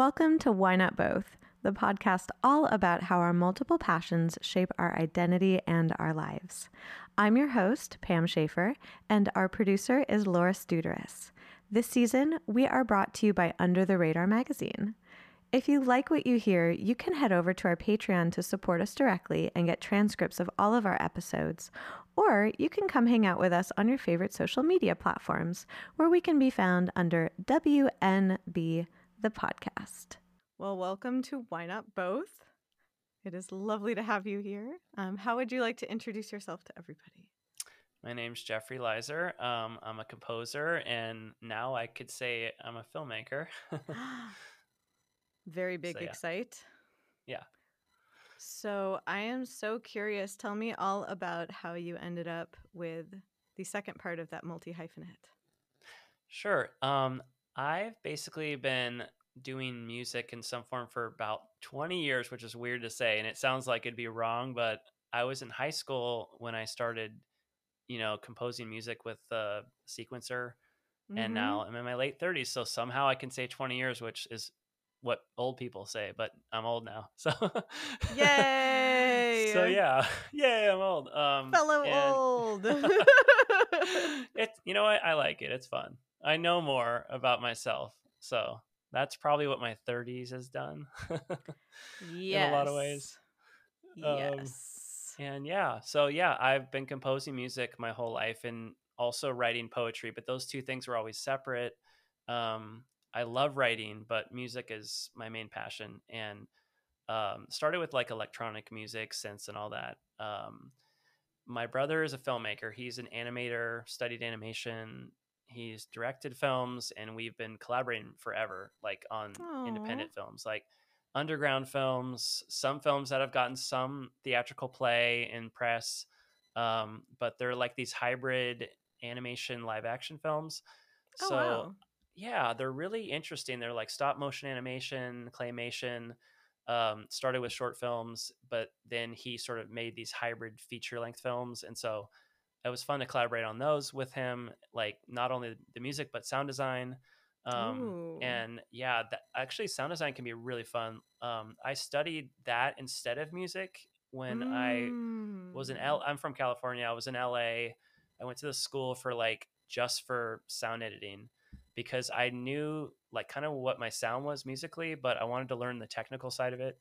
Welcome to Why Not Both, the podcast all about how our multiple passions shape our identity and our lives. I'm your host, Pam Schaefer, and our producer is Laura Studeris. This season, we are brought to you by Under the Radar magazine. If you like what you hear, you can head over to our Patreon to support us directly and get transcripts of all of our episodes. Or you can come hang out with us on your favorite social media platforms, where we can be found under WNB the podcast. Well, welcome to Why Not Both. It is lovely to have you here. Um, how would you like to introduce yourself to everybody? My name's Jeffrey Lizer. Um, I'm a composer, and now I could say I'm a filmmaker. Very big So, yeah. excite. Yeah. So I am so curious. Tell me all about how you ended up with the second part of that multi hyphenate. Sure. Um, I've basically been doing music in some form for about 20 years, which is weird to say, and it sounds like it'd be wrong, but I was in high school when I started, you know, composing music with the sequencer, and Mhm. now I'm in my late 30s, so somehow I can say 20 years, which is what old people say, but I'm old now, so Yay! so yeah, yay, I'm old. Um, fellow and- old. it you know what i like it it's fun i know more about myself so that's probably what my 30s has done yes. In a lot of ways. Um, Yes. and yeah so yeah i've been composing music my whole life and also writing poetry but those two things were always separate um, i love writing but music is my main passion and um, started with like electronic music synths and all that um, my brother is a filmmaker he's an animator studied animation he's directed films and we've been collaborating forever like on independent films like underground films some films that have gotten some theatrical play and press um, but they're like these hybrid animation live action films. Oh, so wow. yeah they're really interesting. They're like stop motion animation claymation um, started with short films but then he sort of made these hybrid feature length films and so it was fun to collaborate on those with him like not only the music but sound design um, Ooh. and yeah that, actually sound design can be really fun um, i studied that instead of music when i was in Mm. L. I'm from California. I was in LA. I went to the school for like just for sound editing because I knew like kind of what my sound was musically, but I wanted to learn the technical side of it.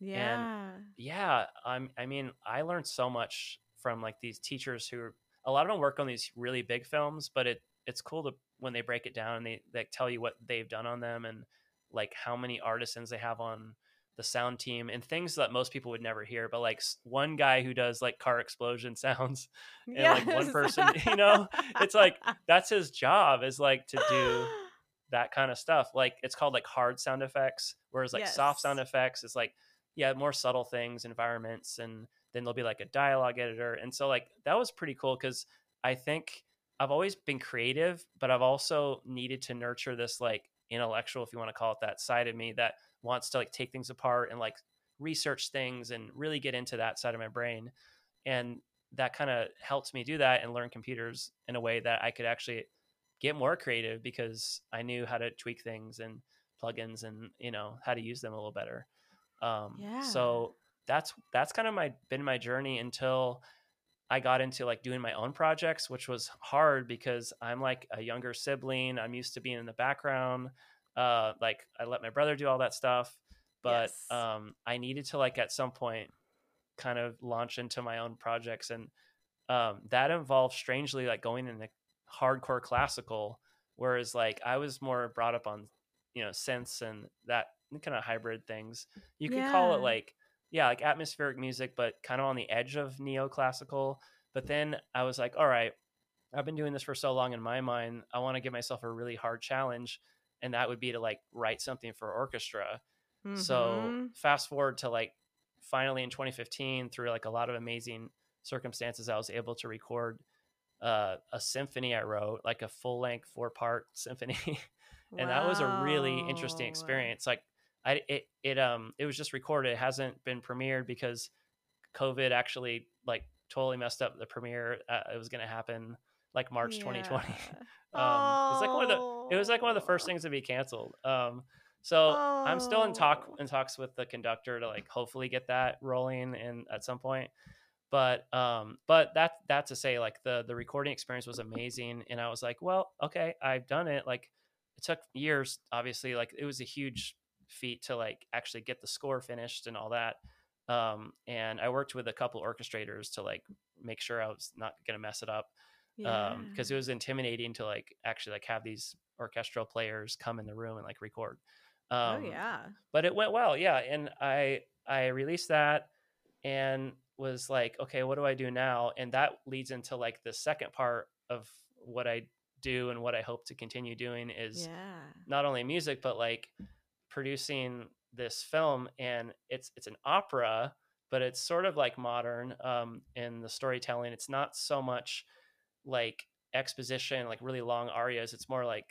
Yeah. Yeah, I'm. I mean, I learned so much from like these teachers who a lot of them work on these really big films, but it it's cool to when they break it down and they they tell you what they've done on them and like how many artisans they have on the sound team and things that most people would never hear but like one guy who does like car explosion sounds and, like, one person, you know, it's like that's his job is like to do that kind of stuff. Like it's called like hard sound effects whereas like soft sound effects is like yeah more subtle things environments and then there'll be like a dialogue editor and so like that was pretty cool because i think i've always been creative but i've also needed to nurture this like intellectual if you want to call it that side of me that wants to like take things apart and like research things and really get into that side of my brain and that kind of helped me do that and learn computers in a way that i could actually get more creative because I knew how to tweak things and plugins and you know how to use them a little better. Um, Yeah. So that's that's kind of my been my journey until I got into like doing my own projects, which was hard because I'm like a younger sibling. I'm used to being in the background. Uh, like I let my brother do all that stuff, but Yes. um, I needed to like at some point kind of launch into my own projects and um, that involved strangely like going into hardcore classical whereas like i was more brought up on you know synths and that kind of hybrid things you could call it like yeah like atmospheric music but kind of on the edge of neoclassical but then i was like all right i've been doing this for so long in my mind i want to give myself a really hard challenge and that would be to like write something for orchestra so Mhm. fast forward to like finally in 2015 through like a lot of amazing circumstances i was able to record uh, a symphony i wrote like a full length four part symphony and that was a really interesting experience like i it, it um it was just recorded it hasn't been premiered because covid actually like totally messed up the premiere uh, it was going to happen like march 2020 Yeah. um, it was like one of the it was like one of the first Oh. things to be canceled um So oh. I'm still in talk oh. in talks with the conductor to like hopefully get that rolling in at some point. But um, but that that to say like the the recording experience was amazing, and I was like, well, okay, I've done it. Like it took years, obviously. Like it was a huge feat to like actually get the score finished and all that. Um, and I worked with a couple orchestrators to like make sure I was not gonna mess it up. Yeah. Um, because it was intimidating to like actually like have these orchestral players come in the room and like record. Oh, um, oh yeah. But it went well, yeah. And I I released that and was like, okay, what do I do now? And that leads into like the second part of what I do and what I hope to continue doing is yeah. not only music but like producing this film and it's it's an opera but it's sort of like modern um in the storytelling it's not so much like exposition like really long arias it's more like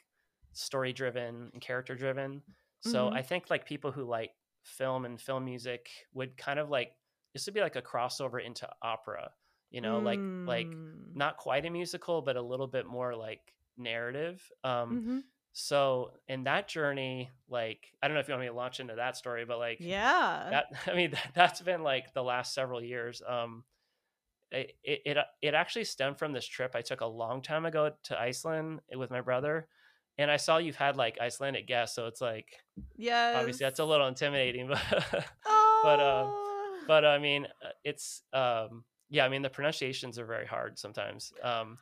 story driven and character driven so mm-hmm. I think like people who like film and film music would kind of like this would be like a crossover into opera, you know, mm. like like not quite a musical, but a little bit more like narrative. Um mm-hmm. So in that journey, like I don't know if you want me to launch into that story, but like yeah, that I mean that, that's been like the last several years. Um it, it it actually stemmed from this trip I took a long time ago to Iceland with my brother and I saw you've had like Icelandic guests, so it's like, yeah, obviously that's a little intimidating, but oh. but um, but I mean, uh, it's um, yeah, I mean the pronunciations are very hard sometimes. Um,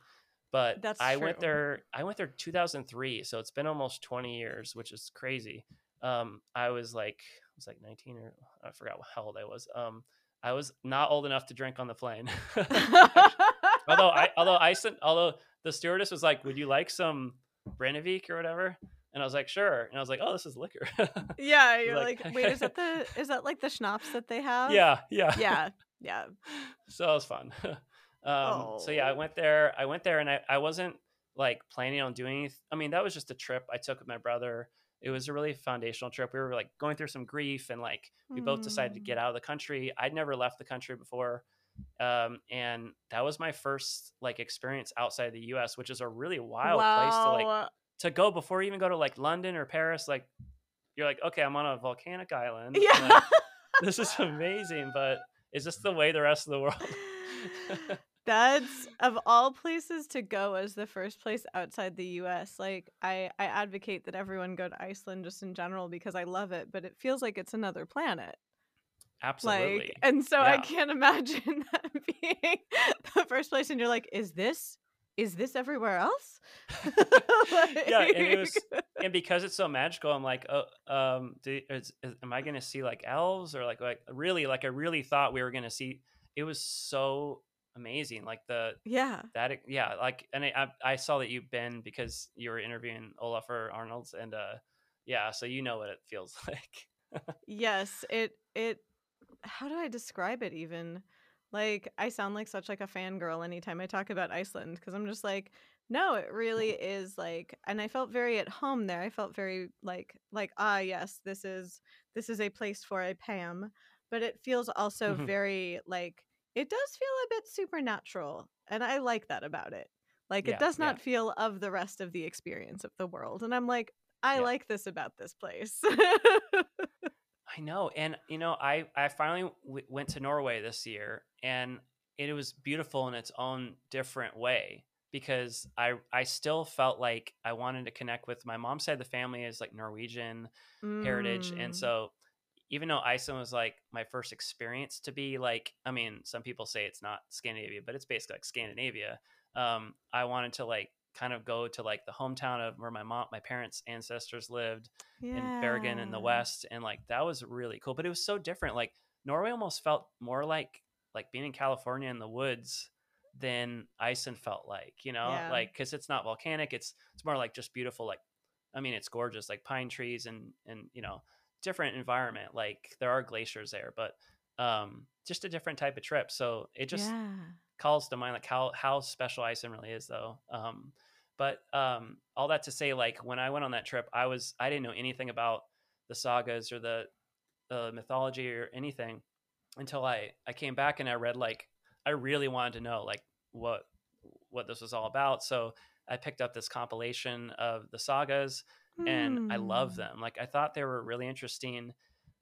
but that's I true. went there. I went there 2003, so it's been almost 20 years, which is crazy. Um, I was like, I was like 19 or I forgot how old I was. Um, I was not old enough to drink on the plane. although I, although Iceland, although the stewardess was like, "Would you like some Brennivín or whatever. And I was like, sure. And I was like, oh, this is liquor. yeah, you're like, like, wait, is that the is that like the schnapps that they have? Yeah, yeah, yeah, yeah. So it was fun. Um, oh. So yeah, I oh. went there. I went there, and I I wasn't like planning on doing. Anything. I mean, that was just a trip I took with my brother. It was a really foundational trip. We were like going through some grief, and like we mm. both decided to get mm. out of the country. I'd never left the country before um, and that was my first like experience outside the U.S., which is a really wild wow. place to like to go before you even go to like London or Paris. Like you're like, okay, I'm on a volcanic island. Yeah, like, this is amazing, but is this the way the rest of the world? That's of all places to go as the first place outside the US. Like I I advocate that everyone go to Iceland just in general because I love it, but it feels like it's another planet. Absolutely. Like, and so yeah. I can't imagine that being the first place, and you're like, is this is this everywhere else? like... yeah, and it was, and because it's so magical, I'm like, oh, um, do, is, is, am I going to see like elves or like like really like I really thought we were going to see. It was so amazing, like the yeah that yeah like, and I I saw that you've been because you were interviewing Olafur Arnalds and uh, yeah, so you know what it feels like. yes, it it how do I describe it even? Like I sound like such like a fangirl anytime I talk about Iceland because I'm just like, no, it really is like and I felt very at home there. I felt very like like ah yes, this is this is a place for a Pam, but it feels also mm-hmm. very like it does feel a bit supernatural and I like that about it. Like yeah, it does not yeah. feel of the rest of the experience of the world and I'm like I yeah. like this about this place. I know, and you know, I I finally w- went to Norway this year, and it was beautiful in its own different way because I I still felt like I wanted to connect with my mom's side of the family is like Norwegian mm. heritage, and mm. so even though Iceland was like my first experience to be like, I mean, some people say it's not Scandinavia, but it's basically like Scandinavia. Um, I wanted to like kind of go to like the hometown of where my mom, my parents' ancestors lived yeah. in Bergen in the west, and like that was really cool. But it was so different. Like Norway almost felt more like like being in California in the woods than Iceland felt like. You know, yeah. like because it's not volcanic. It's it's more like just beautiful. Like I mean, it's gorgeous, like pine trees and and you know different environment. Like there are glaciers there, but um just a different type of trip. So it just yeah. calls to mind like how how special Iceland really is, though. Um, but um, all that to say, like when I went on that trip, I was I didn't know anything about the sagas or the the mythology or anything until I I came back and I read like I really wanted to know like what what this was all about. So I picked up this compilation of the sagas and I love Hmm. them. Like I thought they were really interesting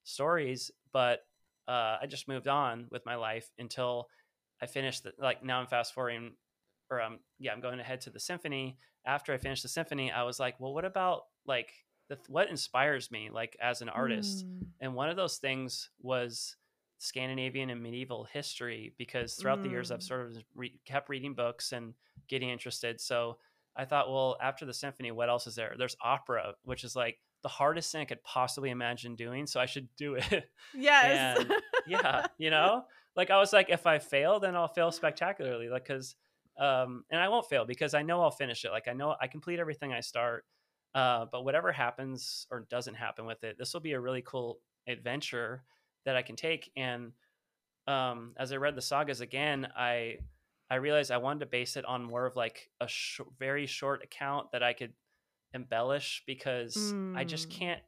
stories, but uh, I just moved on with my life until I finished. The, like now I'm fast forwarding, or um, yeah, I'm going ahead to the symphony. After I finished the symphony, I was like, well, what about like the what inspires me like as an artist? Mm. And one of those things was Scandinavian and medieval history because throughout the years I've Mm. sort of re- kept reading books and getting interested. So I thought, well, after the symphony, what else is there? There's opera, which is like the hardest thing I could possibly imagine doing. So I should do it. Yes. And yeah, you know, like I was like, if I fail, then I'll fail spectacularly. Like, cause, um, and I won't fail because I know I'll finish it. Like I know I complete everything I start. Uh, but whatever happens or doesn't happen with it, this will be a really cool adventure that I can take. And um, as I read the sagas again, I I realized I wanted to base it on more of like a sh- very short account that I could embellish because I just Mm. can't.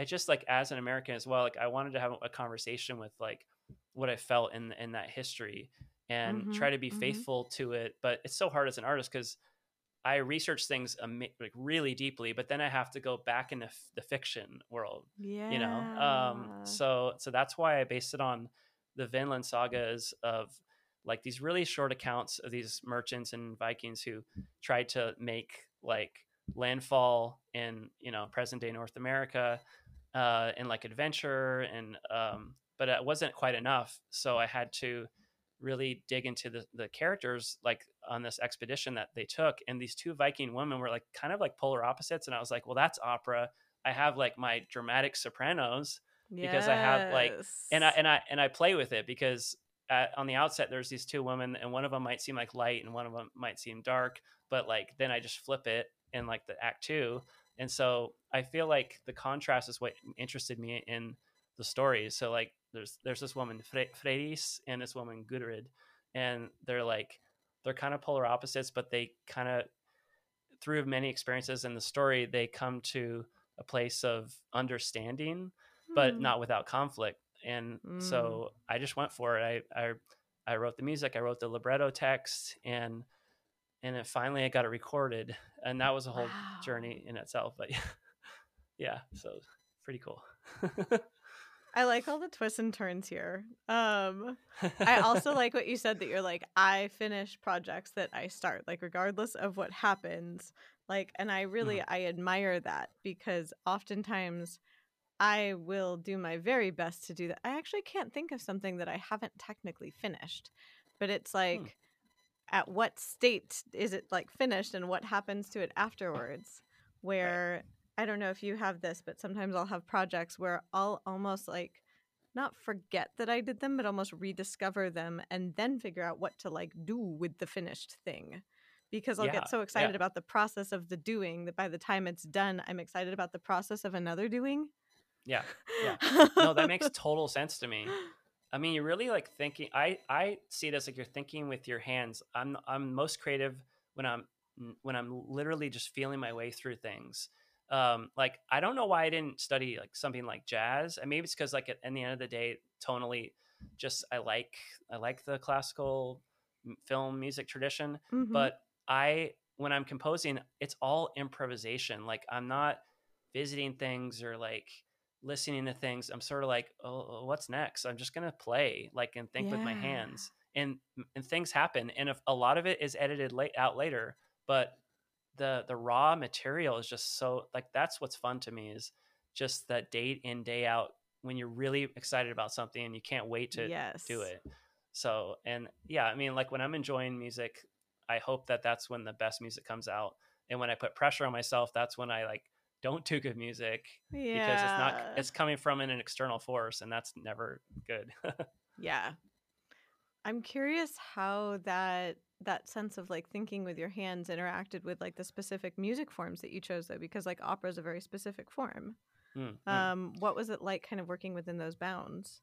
I just like as an American as well. Like I wanted to have a conversation with like what I felt in in that history and Mhm, try to be mhm. faithful to it. But it's so hard as an artist because I research things ama- like really deeply, but then I have to go back into f- the fiction world yeah. you know um so so that's why i based it on the vinland sagas of like these really short accounts of these merchants and vikings who tried to make like landfall in you know present day north america uh and like adventure and um but it wasn't quite enough. So i had to really dig into the, the characters like on this expedition that they took. And these two viking women were like kind of like polar opposites. And i was like well that's opera. I have like my dramatic sopranos because I have, like- and I and I and I play with it because at, on the outset there's these two women and one of them might seem like light and one of them might seem dark, but like then I just flip it in like the act two, and so I feel like the contrast is what interested me in the stories. So like there's there's this woman Fre- Freydis and this woman Gudrid, and they're like they're kind of polar opposites, but they kind of through many experiences in the story they come to a place of understanding but Hmm. not without conflict and so i just went for it. I, I i wrote the music i wrote the libretto text and and then finally i got it recorded. And that was a whole journey in itself but yeah yeah so pretty cool. I like all the twists and turns here. Um, I also like what you said that you're like, I finish projects that I start, like regardless of what happens. Like, and I really I admire that because oftentimes I will do my very best to do that. I actually can't think of something that I haven't technically finished, but it's hmm. like, at what state is it like finished, and what happens to it afterwards? Where I don't know if you have this, but sometimes I'll have projects where I'll almost like not forget that I did them, but almost rediscover them and then figure out what to like do with the finished thing. Because I'll Yeah, get so excited yeah. about the process of the doing that by the time it's done, I'm excited about the process of another doing. Yeah yeah no that makes total sense to me I mean, you're really like thinking. I I see it as like you're thinking with your hands. I'm I'm most creative when I'm when I'm literally just feeling my way through things. Um, like I don't know why I didn't study like something like jazz. And maybe it's because like at, in the end of the day, tonally, just I like I like the classical film music tradition. Mhm. But I when I'm composing, it's all improvisation. Like I'm not visiting things or like listening to things i'm sort of like oh what's next? I'm just gonna play like and think with my hands. And and things happen and if a lot of it is edited late out later but the the raw material is just so like that's what's fun to me is just that day in day out when you're really excited about something and you can't wait to yes. do it. So and yeah i mean like when i'm enjoying music i hope that that's when the best music comes out and when i put pressure on myself that's when i like don't do good music Yeah. because it's not it's coming from an, an external force and that's never good Yeah. I'm curious how that that sense of like thinking with your hands interacted with like the specific music forms that you chose though because like opera is a very specific form. Mm, mm. Um what was it like kind of working within those bounds?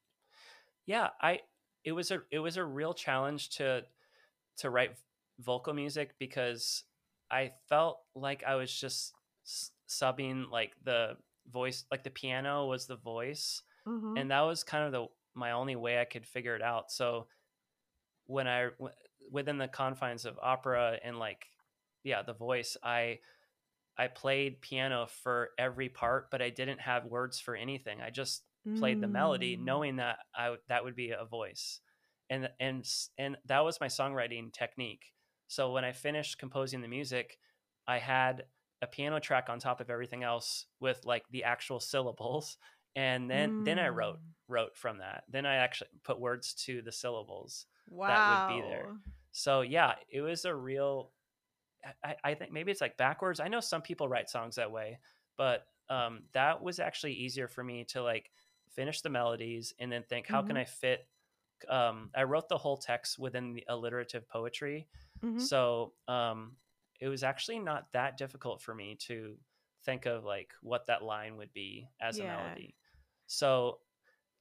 yeah i it was a it was a real challenge to to write vocal music because i felt like i was just subbing like the voice like the piano was the voice Mm-hmm. and that was kind of the my only way I could figure it out. So when I w- within the confines of opera and like yeah, the voice, I I played piano for every part, but I didn't have words for anything. I just played the melody, Mm. knowing that I that would be a voice, and and and that was my songwriting technique. So when I finished composing the music, I had a piano track on top of everything else with like the actual syllables, and then then I wrote Mm. wrote from that. Then I actually put words to the syllables. Wow. that would be there. So yeah, it was a real. I, I think maybe it's like backwards. I know some people write songs that way, but um, that was actually easier for me to like finish the melodies and then think, how can Mhm. I fit? Um, I wrote the whole text within the alliterative poetry, Mhm. so um, it was actually not that difficult for me to think of like what that line would be as Yeah. a melody. So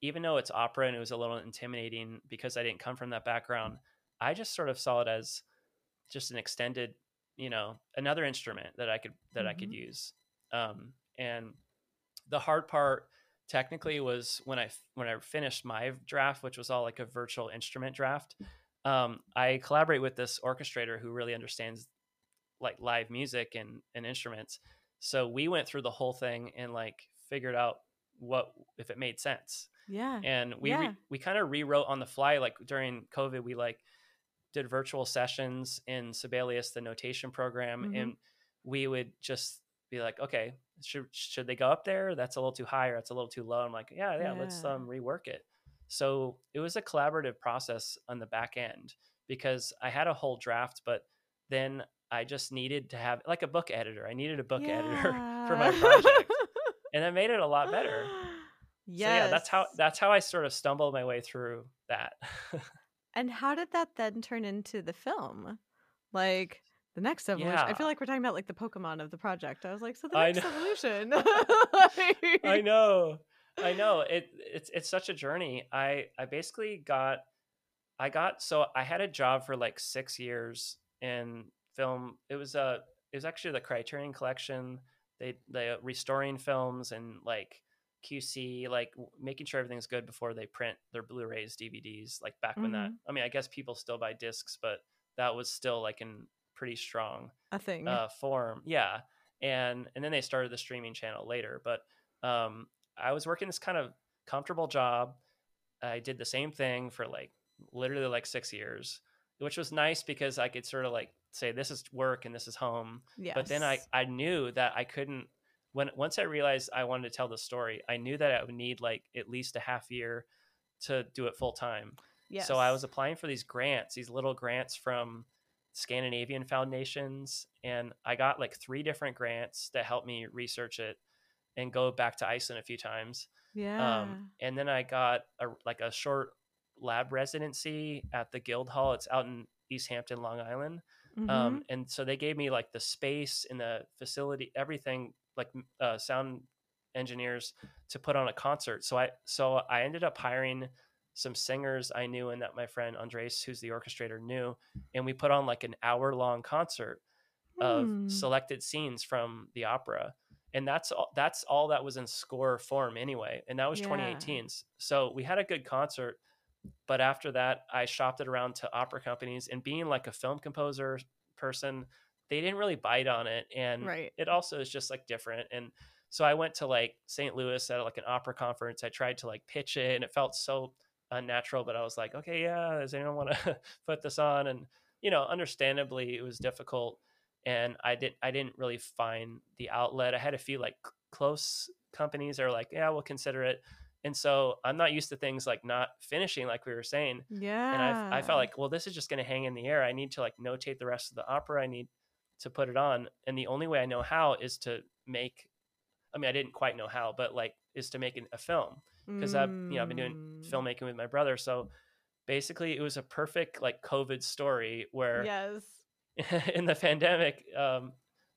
even though it's opera and it was a little intimidating because I didn't come from that background, I just sort of saw it as just an extended, you know, another instrument that I could that I could Mhm. use. Um, and the hard part technically was when I when I finished my draft, which was all like a virtual instrument draft. Um, I collaborate with this orchestrator who really understands like live music and, and instruments. So we went through the whole thing and like figured out what if it made sense Yeah. and we Yeah. re- we kind of rewrote on the fly like during covid we like did virtual sessions in sibelius the notation program Mhm. and we would just be like okay should should they go up there that's a little too high or that's a little too low i'm like yeah yeah, let's um rework it so it was a collaborative process on the back end because i had a whole draft but then i just needed to have like a book editor i needed a book editor for my project and that made it a lot better Yes. so yeah, that's how that's how I sort of stumbled my way through that. And how did that then turn into the film? Like the next evolution. I feel like we're talking about like the Pokemon of the project. I was like, so the next know. evolution. I know. I know. It it's it's such a journey. I I basically got I got so I had a job for like 6 years in film. It was a it was actually the Criterion collection. They they restoring films and like QC, like making sure everything's good before they print their Blu-rays, DVDs. Like back when that, I mean, I guess people still buy discs, but that was still like in pretty strong a thing. uh, form. Yeah, and and then they started the streaming channel later. But um, I was working this kind of comfortable job. I did the same thing for like literally like six years, which was nice because I could sort of like say this is work and this is home. yes. But then I I knew that I couldn't. When once I realized I wanted to tell the story, I knew that I would need like at least a half year to do it full time. yes. So I was applying for these grants, these little grants from Scandinavian foundations, and I got like three different grants that helped me research it and go back to Iceland a few times. Yeah. Um, and then I got a like a short lab residency at the Guildhall. It's out in East Hampton, Long Island. Mhm. Um, and so they gave me like the space and the facility, everything, like uh, sound engineers to put on a concert. So I so I ended up hiring some singers I knew and that my friend Andres, who's the orchestrator, knew, and we put on like an hour long concert of Hmm. selected scenes from the opera. And that's all that's all that was in score form anyway. And that was Yeah. 2018. So we had a good concert. But after that, I shopped it around to opera companies and being like a film composer person, they didn't really bite on it. And Right. it also is just like different. And so I went to like St. Louis at like an opera conference. I tried to like pitch it and it felt so unnatural, but I was like, okay, yeah, does anyone want to put this on? And, you know, understandably it was difficult and I didn't, I didn't really find the outlet. I had a few like close companies that are like, yeah, we'll consider it. And so I'm not used to things like not finishing, like we were saying. yeah. And I, I felt like, well, this is just going to hang in the air. I need to like notate the rest of the opera. I need to put it on. And the only way I know how is to make, I mean, I didn't quite know how, but like, is to make an, a film because I've, you know, I've been doing Mm. filmmaking with my brother. So basically, it was a perfect like COVID story where Yes. in the pandemic, um,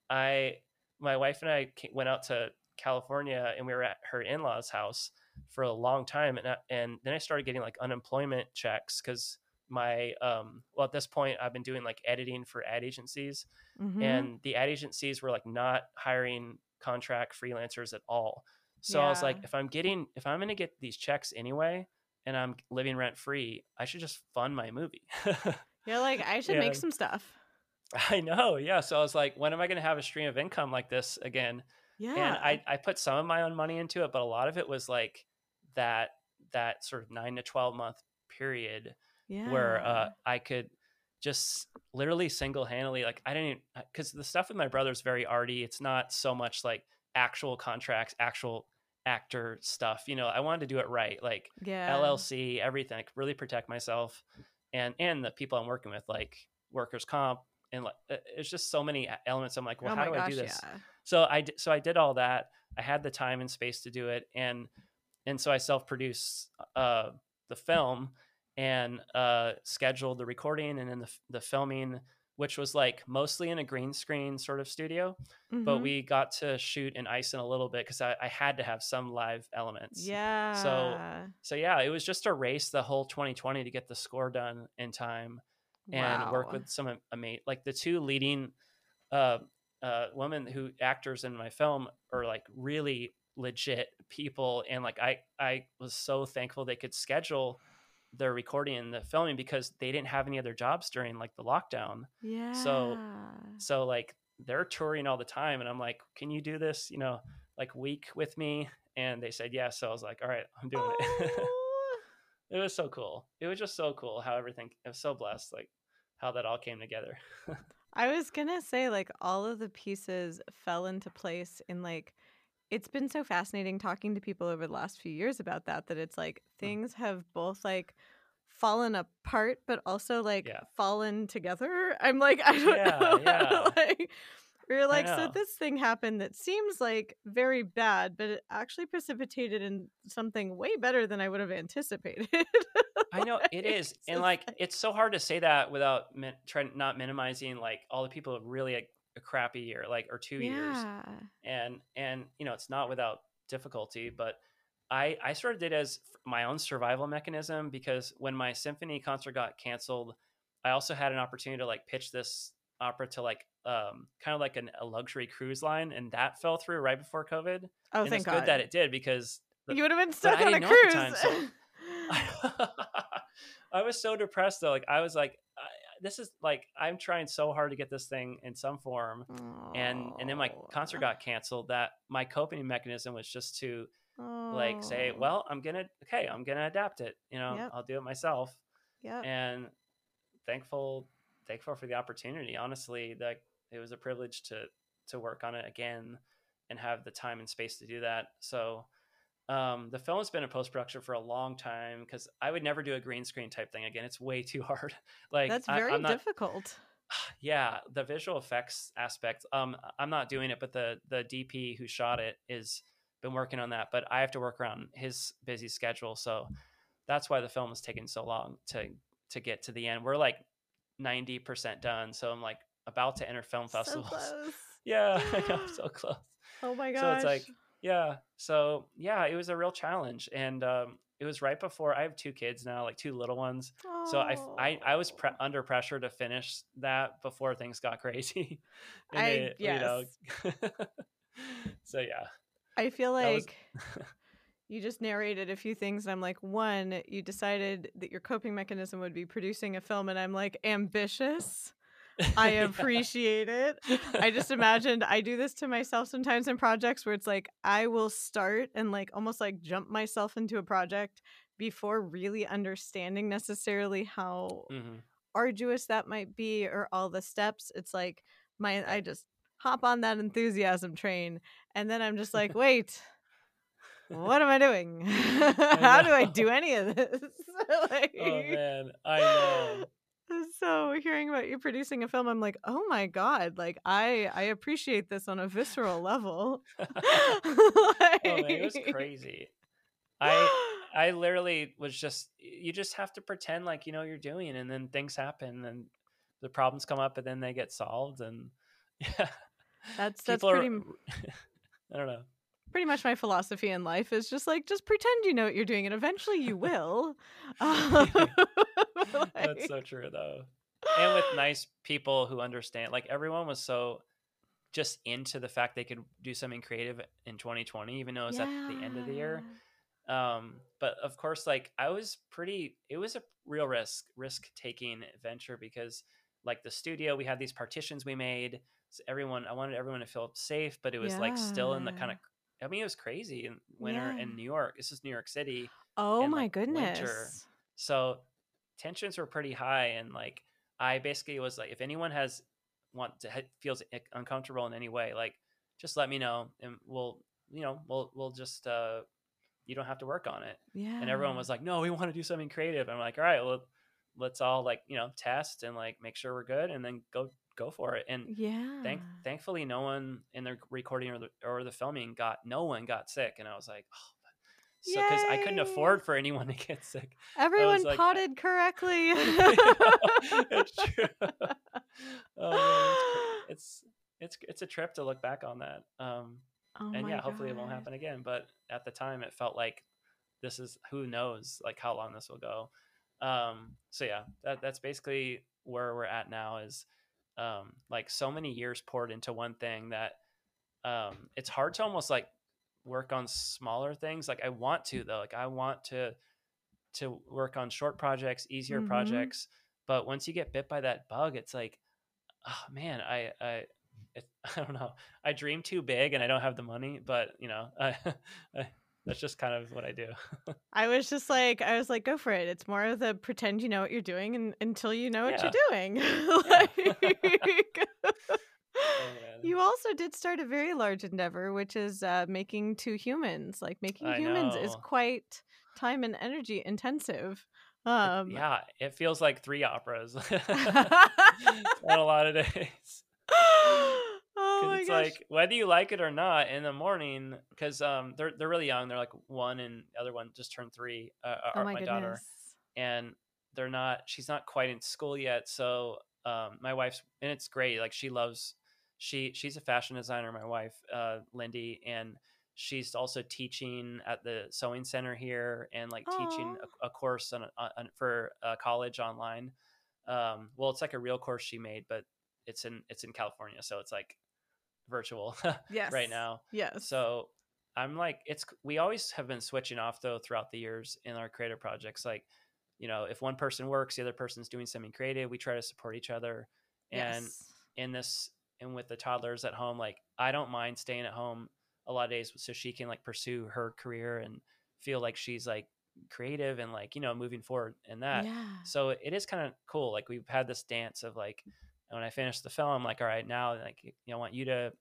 I, my wife and I went out to California and we were at her in laws' house for a long time. And, I, and then I started getting like unemployment checks because my, um, well, at this point, I've been doing like editing for ad agencies Mhm. and the ad agencies were like not hiring contract freelancers at all. So I was like, if I'm getting, if I'm going to get these checks anyway, and I'm living rent free, I should just fund my movie. You're like, I should Yeah. make some stuff. I know. Yeah. So I was like, when am I going to have a stream of income like this again? Yeah. And I, I put some of my own money into it, but a lot of it was like that, that sort of nine to 12 month period yeah. where uh, I could just literally single handedly, like, I didn't, because the stuff with my brother is very arty. It's not so much like actual contracts, actual actor stuff. You know, I wanted to do it right, like yeah. LLC, everything, like really protect myself and and the people I'm working with, like workers comp, and like it's just so many elements. I'm like, well, oh how do gosh, I do this? Yeah. So I so I did all that. I had the time and space to do it, and and so I self produced uh, the film and uh, scheduled the recording and then the the filming which was like mostly in a green screen sort of studio, mm-hmm. but we got to shoot in ice in a little bit because I, I, had to have some live elements. Yeah. So so yeah, it was just a race the whole 2020 to get the score done in time and wow. work with some amazing like the two leading uh uh women who actors in my film are like really legit people and like I I was so thankful they could schedule the recording and the filming because they didn't have any other jobs during like the lockdown. Yeah. So so like they're touring all the time and I'm like, "Can you do this, you know, like week with me?" And they said yes. So I was like, "All right, I'm doing oh. it." it was so cool. It was just so cool how everything I was so blessed like how that all came together. I was going to say like all of the pieces fell into place in like it's been so fascinating talking to people over the last few years about that that it's like hmm. things have both like fallen apart but also like yeah. fallen together i'm like i don't yeah, know yeah. like we're like so this thing happened that seems like very bad but it actually precipitated in something way better than i would have anticipated i know it is and like it's so hard to say that without min- trying not minimizing like all the people who really like, a crappy year like or two yeah. years and and you know it's not without difficulty but i i sort of did as my own survival mechanism because when my symphony concert got canceled i also had an opportunity to like pitch this opera to like um kind of like an, a luxury cruise line and that fell through right before covid. Oh and thank it's god good that it did because the, you would have been stuck on a cruise time, so I was so depressed though like i was like this is like I'm trying so hard to get this thing in some form, oh. and and then my concert got canceled. That my coping mechanism was just to oh. like say, well, I'm gonna okay, I'm gonna adapt it. You know, yep. I'll do it myself. Yeah. And thankful, thankful for the opportunity. Honestly, that it was a privilege to to work on it again and have the time and space to do that. So um, the film has been in post production for a long time because I would never do a green screen type thing again. It's way too hard. like that's very I, not, difficult. Yeah, the visual effects aspect. Um, I'm not doing it, but the the DP who shot it is been working on that. But I have to work around his busy schedule, so that's why the film is taking so long to to get to the end. We're like ninety percent done, so I'm like about to enter film festivals. So yeah, I know, so close. Oh my gosh! So it's like yeah so yeah it was a real challenge and um, it was right before i have two kids now like two little ones oh. so i i, I was pre- under pressure to finish that before things got crazy I, it, yes. you know so yeah i feel like was... you just narrated a few things and i'm like one you decided that your coping mechanism would be producing a film and i'm like ambitious I appreciate it. I just imagined I do this to myself sometimes in projects where it's like I will start and like almost like jump myself into a project before really understanding necessarily how mm-hmm. arduous that might be or all the steps. It's like my I just hop on that enthusiasm train and then I'm just like, wait, what am I doing? I How do I do any of this? like, oh man, I know so hearing about you producing a film i'm like oh my god like i i appreciate this on a visceral level. Like... oh man, it was crazy. I i literally was just you just have to pretend like you know you're doing and then things happen and the problems come up and then they get solved and yeah that's that's pretty are, i don't know pretty much my philosophy in life is just like just pretend you know what you're doing and eventually you will. Like... that's so true though. And with nice people who understand like everyone was so just into the fact they could do something creative in 2020 even though it was yeah. at the end of the year. Um but of course like i was pretty it was a real risk risk taking venture because like the studio we had these partitions we made. So everyone i wanted everyone to feel safe but it was like still in the kind of i mean it was crazy in winter Yeah. in new york this is new york city Oh my like, goodness. winter. so tensions were pretty high and like i basically was like if anyone has want to feels uncomfortable in any way like just let me know and we'll you know we'll we'll just uh you don't have to work on it Yeah. and everyone was like no we want to do something creative i'm like all right well let's all like you know test and like make sure we're good and then go go for it and Yeah. thank thankfully no one in the recording or the or the filming got no one got sick and i was like oh so because i couldn't afford for anyone to get sick. Everyone like- potted correctly. it's true. Oh, man, it's, it's it's a trip to look back on that um Oh and yeah hopefully it won't happen again but at the time it felt like this is who knows like how long this will go. Um so yeah that, that's basically where we're at now is um like so many years poured into one thing that um it's hard to almost like work on smaller things. Like i want to though. Like i want to to work on short projects easier Mhm. projects. But once you get bit by that bug it's like oh man i i it, i don't know. I dream too big and i don't have the money but you know I, I, that's just kind of what i do I was just like, I was like, go for it. It's more of the pretend you know what you're doing and, until you know what you're doing. like, Oh, you also did start a very large endeavor, which is uh, making two humans. Like making I humans is quite time and energy intensive. It- Um, yeah it feels like three operas on a lot of days oh it's gosh. like whether you like it or not in the morning because um they're they're really young they're like one and the other one just turned three uh, oh or my, my, daughter and they're not she's not quite in school yet so um my wife's and it's great like she loves she she's a fashion designer my wife uh lindy and she's also teaching at the sewing center here and like teaching a, a course on, on for uh, college online um well it's like a real course she made but it's in it's in california so it's like virtual Yes. right now Yes. so I'm like, it's we always have been switching off though throughout the years in our creative projects. Like, you know, if one person works, the other person's doing something creative. We try to support each other. And yes. in this, and with the toddlers at home, like I don't mind staying at home a lot of days so she can like pursue her career and feel like she's like creative and like you know moving forward in that. yeah. So it is kind of cool. Like we've had this dance of like when I finished the film, I'm like, all right, now like you know, I want you to,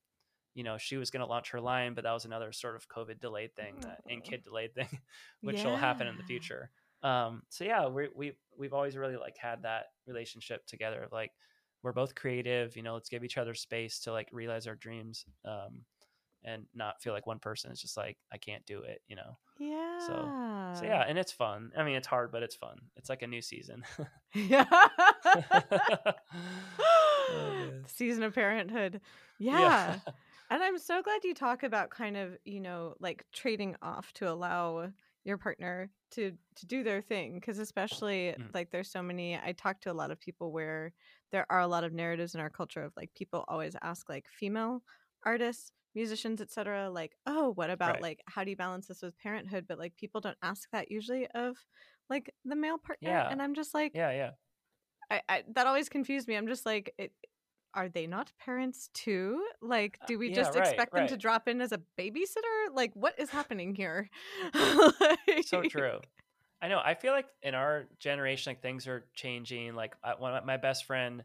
you know, she was going to launch her line, but that was another sort of COVID delayed thing, that and Oh. kid delayed thing, which will happen in the future. Um, so yeah, we we we've always really like had that relationship together. of, Like we're both creative, you know, let's give each other space to like realize our dreams, um, and not feel like one person is just like I can't do it, you know. Yeah. So, So yeah, and it's fun. I mean, it's hard, but it's fun. It's like a new season. Yeah. man. Season of parenthood. Yeah. And I'm so glad you talk about kind of, you know, like trading off to allow your partner to to do their thing because especially Mhm. like there's so many I talk to a lot of people where there are a lot of narratives in our culture of like people always ask like female artists, musicians, etc. like, "Oh, what about Right. like how do you balance this with parenthood?" but like people don't ask that usually of like the male partner Yeah. and I'm just like yeah, yeah. I, I that always confused me. I'm just like, it, are they not parents too? Like, Uh, do we yeah, just right, expect them to drop in as a babysitter? Like, what is happening here? so true. I know. I feel like in our generation, like things are changing. Like I, one of my best friend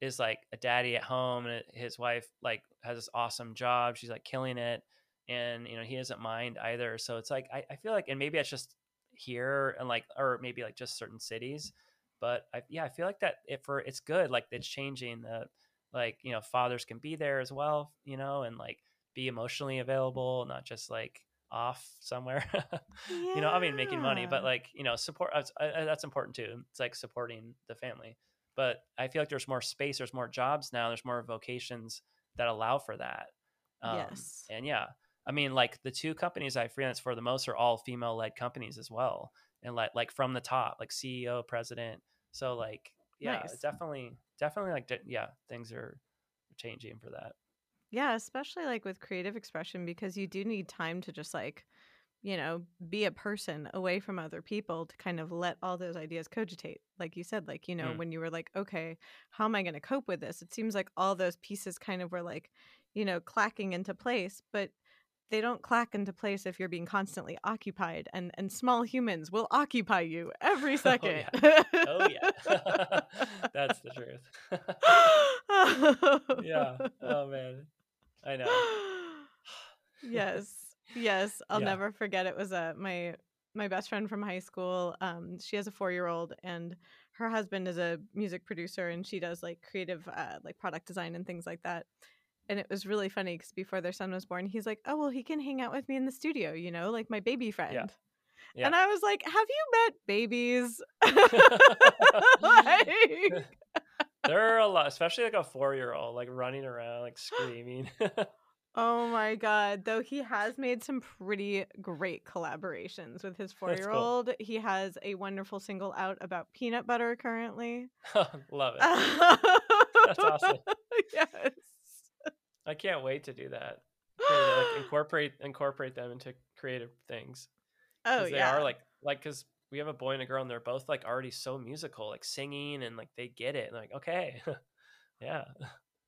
is like a daddy at home, and his wife like has this awesome job. She's like killing it, and you know he doesn't mind either. So it's like I, I feel like, and maybe it's just here and like, or maybe like just certain cities. But I, yeah, I feel like that if for it's good. Like it's changing. The like you know fathers can be there as well. You know, and like be emotionally available, not just like off somewhere. you know, I mean, making money, but like, you know, support that's, uh, that's important too. It's like supporting the family. But I feel like there's more space, there's more jobs now, there's more vocations that allow for that. Um, Yes. And yeah, I mean, like the two companies I freelance for the most are all female led companies as well. And like, like from the top, like CEO, president. So like, yeah, Nice. definitely, definitely like, yeah, things are changing for that. yeah, especially like with creative expression because you do need time to just like you know, be a person away from other people to kind of let all those ideas cogitate. Like you said, like, you know, Mm. when you were like, okay, how am I going to cope with this? It seems like all those pieces kind of were like, you know, clacking into place, but they don't clack into place if you're being constantly occupied and and small humans will occupy you every second. Oh yeah. That's the truth. yeah. Oh man. I know. yes yes i'll Yeah. never forget it was a my my best friend from high school um she has a four year old and her husband is a music producer and she does like creative uh, like product design and things like that and it was really funny because before their son was born he's like oh well he can hang out with me in the studio you know like my baby friend Yeah. and i was like have you met babies like, there are a lot, especially like a four year old, like running around, like screaming. Oh my god. Though he has made some pretty great collaborations with his four That's year cool. old. He has a wonderful single out about peanut butter currently. Love it. That's awesome. Yes. I can't wait to do that. Create- like incorporate incorporate them into creative things. Oh they yeah. are like like because we have a boy and a girl and they're both like already so musical, like singing and like they get it. And like, okay. yeah.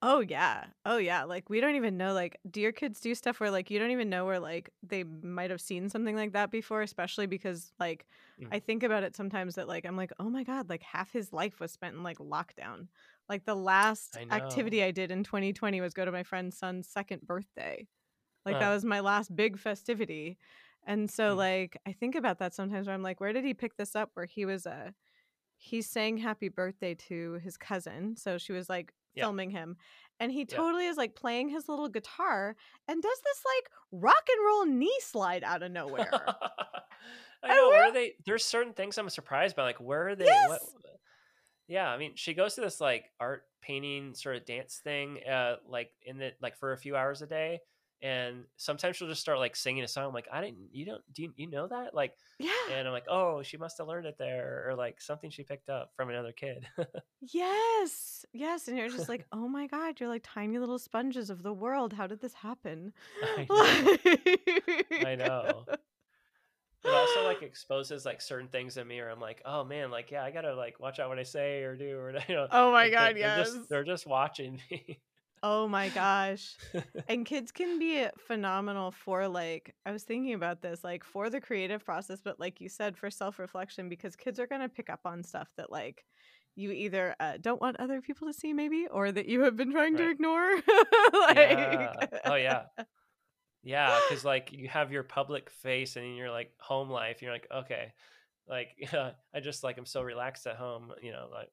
Oh yeah. Oh yeah. Like we don't even know like do your kids do stuff where like you don't even know where like they might have seen something like that before, especially because like Mm. I think about it sometimes that like I'm like, "Oh my god, like half his life was spent in like lockdown." Like the last I activity. I did in 2020 was go to my friend's son's second birthday. Like that Uh. was my last big festivity. And so Mm. like I think about that sometimes where I'm like, where did he pick this up where he was uh he sang happy birthday to his cousin. So she was like Yeah. filming him. And he Yeah. totally is like playing his little guitar and does this like rock and roll knee slide out of nowhere. I And know. Where we're- they? There's certain things I'm surprised by. Like, where are they? What? Yeah, I mean, she goes to this like art painting sort of dance thing, uh, like in the like for a few hours a day, and sometimes she'll just start like singing a song. I'm like, I didn't, you don't, do you, you know that? Like, yeah. and I'm like, oh, she must have learned it there, or like something she picked up from another kid. Yes. Yes. And you're just like, oh my God, you're like tiny little sponges of the world. How did this happen? I know. I know. It also like exposes like certain things in me, or I'm like, oh man, like yeah, I gotta like watch out what I say or do, or you know. Oh my like, God, they're, they're yes. just, they're just watching me. Oh my gosh. And kids can be phenomenal for like, I was thinking about this, like for the creative process, but like you said, for self reflection, because kids are going to pick up on stuff that like you either uh, don't want other people to see, maybe, or that you have been trying to Right. ignore. yeah. like, Oh yeah. Yeah, because like you have your public face and your like home life, you're like, okay, like I just like I'm so relaxed at home, you know, like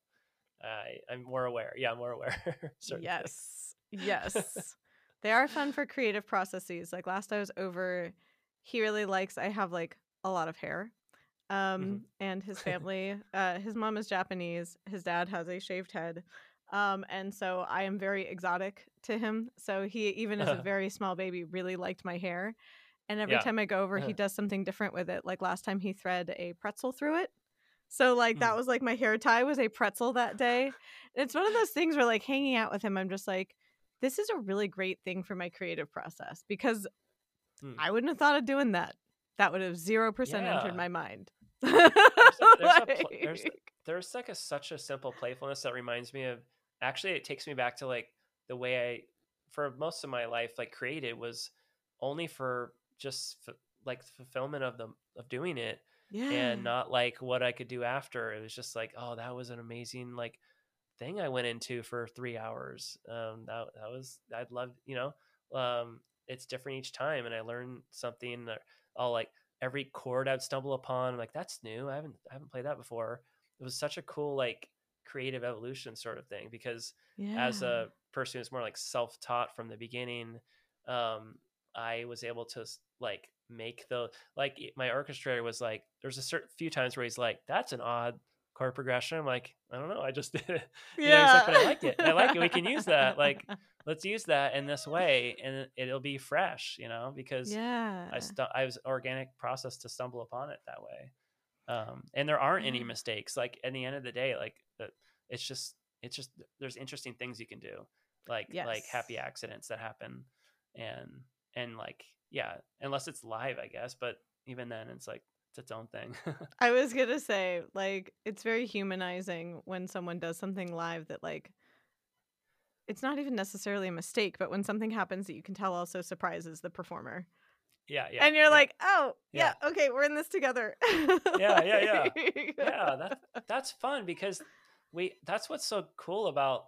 I I'm more aware. Yeah, I'm more aware. Yes. Yes. they are fun for creative processes. Like last I was over, he really likes I have like a lot of hair. Um Mhm. and his family, uh his mom is Japanese, his dad has a shaved head. Um and so I am very exotic to him. So he even as a very small baby really liked my hair. And every Yeah. time I go over, he Uh-huh. does something different with it. Like last time he thread a pretzel through it. So like that Mm. was like my hair tie was a pretzel that day. It's one of those things where like hanging out with him, I'm just like, this is a really great thing for my creative process because Hmm. I wouldn't have thought of doing that. That would have zero percent entered my mind. there's a, there's, a there's Like- there's like a such a simple playfulness that reminds me of actually it takes me back to like the way I for most of my life like created was only for just f- like fulfillment of the of doing it yeah. and not like what I could do after. It was just like oh that was an amazing like thing I went into for 3 hours. Um that that was I'd love you know um it's different each time and I learn something that I'll like every chord I'd stumble upon I'm like that's new. I haven't I haven't played that before. It was such a cool like creative evolution sort of thing because yeah. as a person who's more like self-taught from the beginning um i was able to like make the like my orchestrator was like there's a certain few times where he's like that's an odd chord progression i'm like i don't know i just did it you know, he's like, but I like it. I like it. We can use that. Like, let's use that in this way and it'll be fresh you know because yeah. i stu- i was organic process to stumble upon it that way um and there aren't any mistakes like at the end of the day like it's just it's just there's interesting things you can do like like happy accidents that happen and and like yeah unless it's live i guess but even then it's like it's its own thing. I was gonna say, like, it's very humanizing when someone does something live that like it's not even necessarily a mistake, but when something happens that you can tell also surprises the performer. Yeah, yeah. and you're yeah. like, oh, yeah. Yeah. okay, we're in this together. Yeah, yeah, yeah. yeah that, that's fun because we that's what's so cool about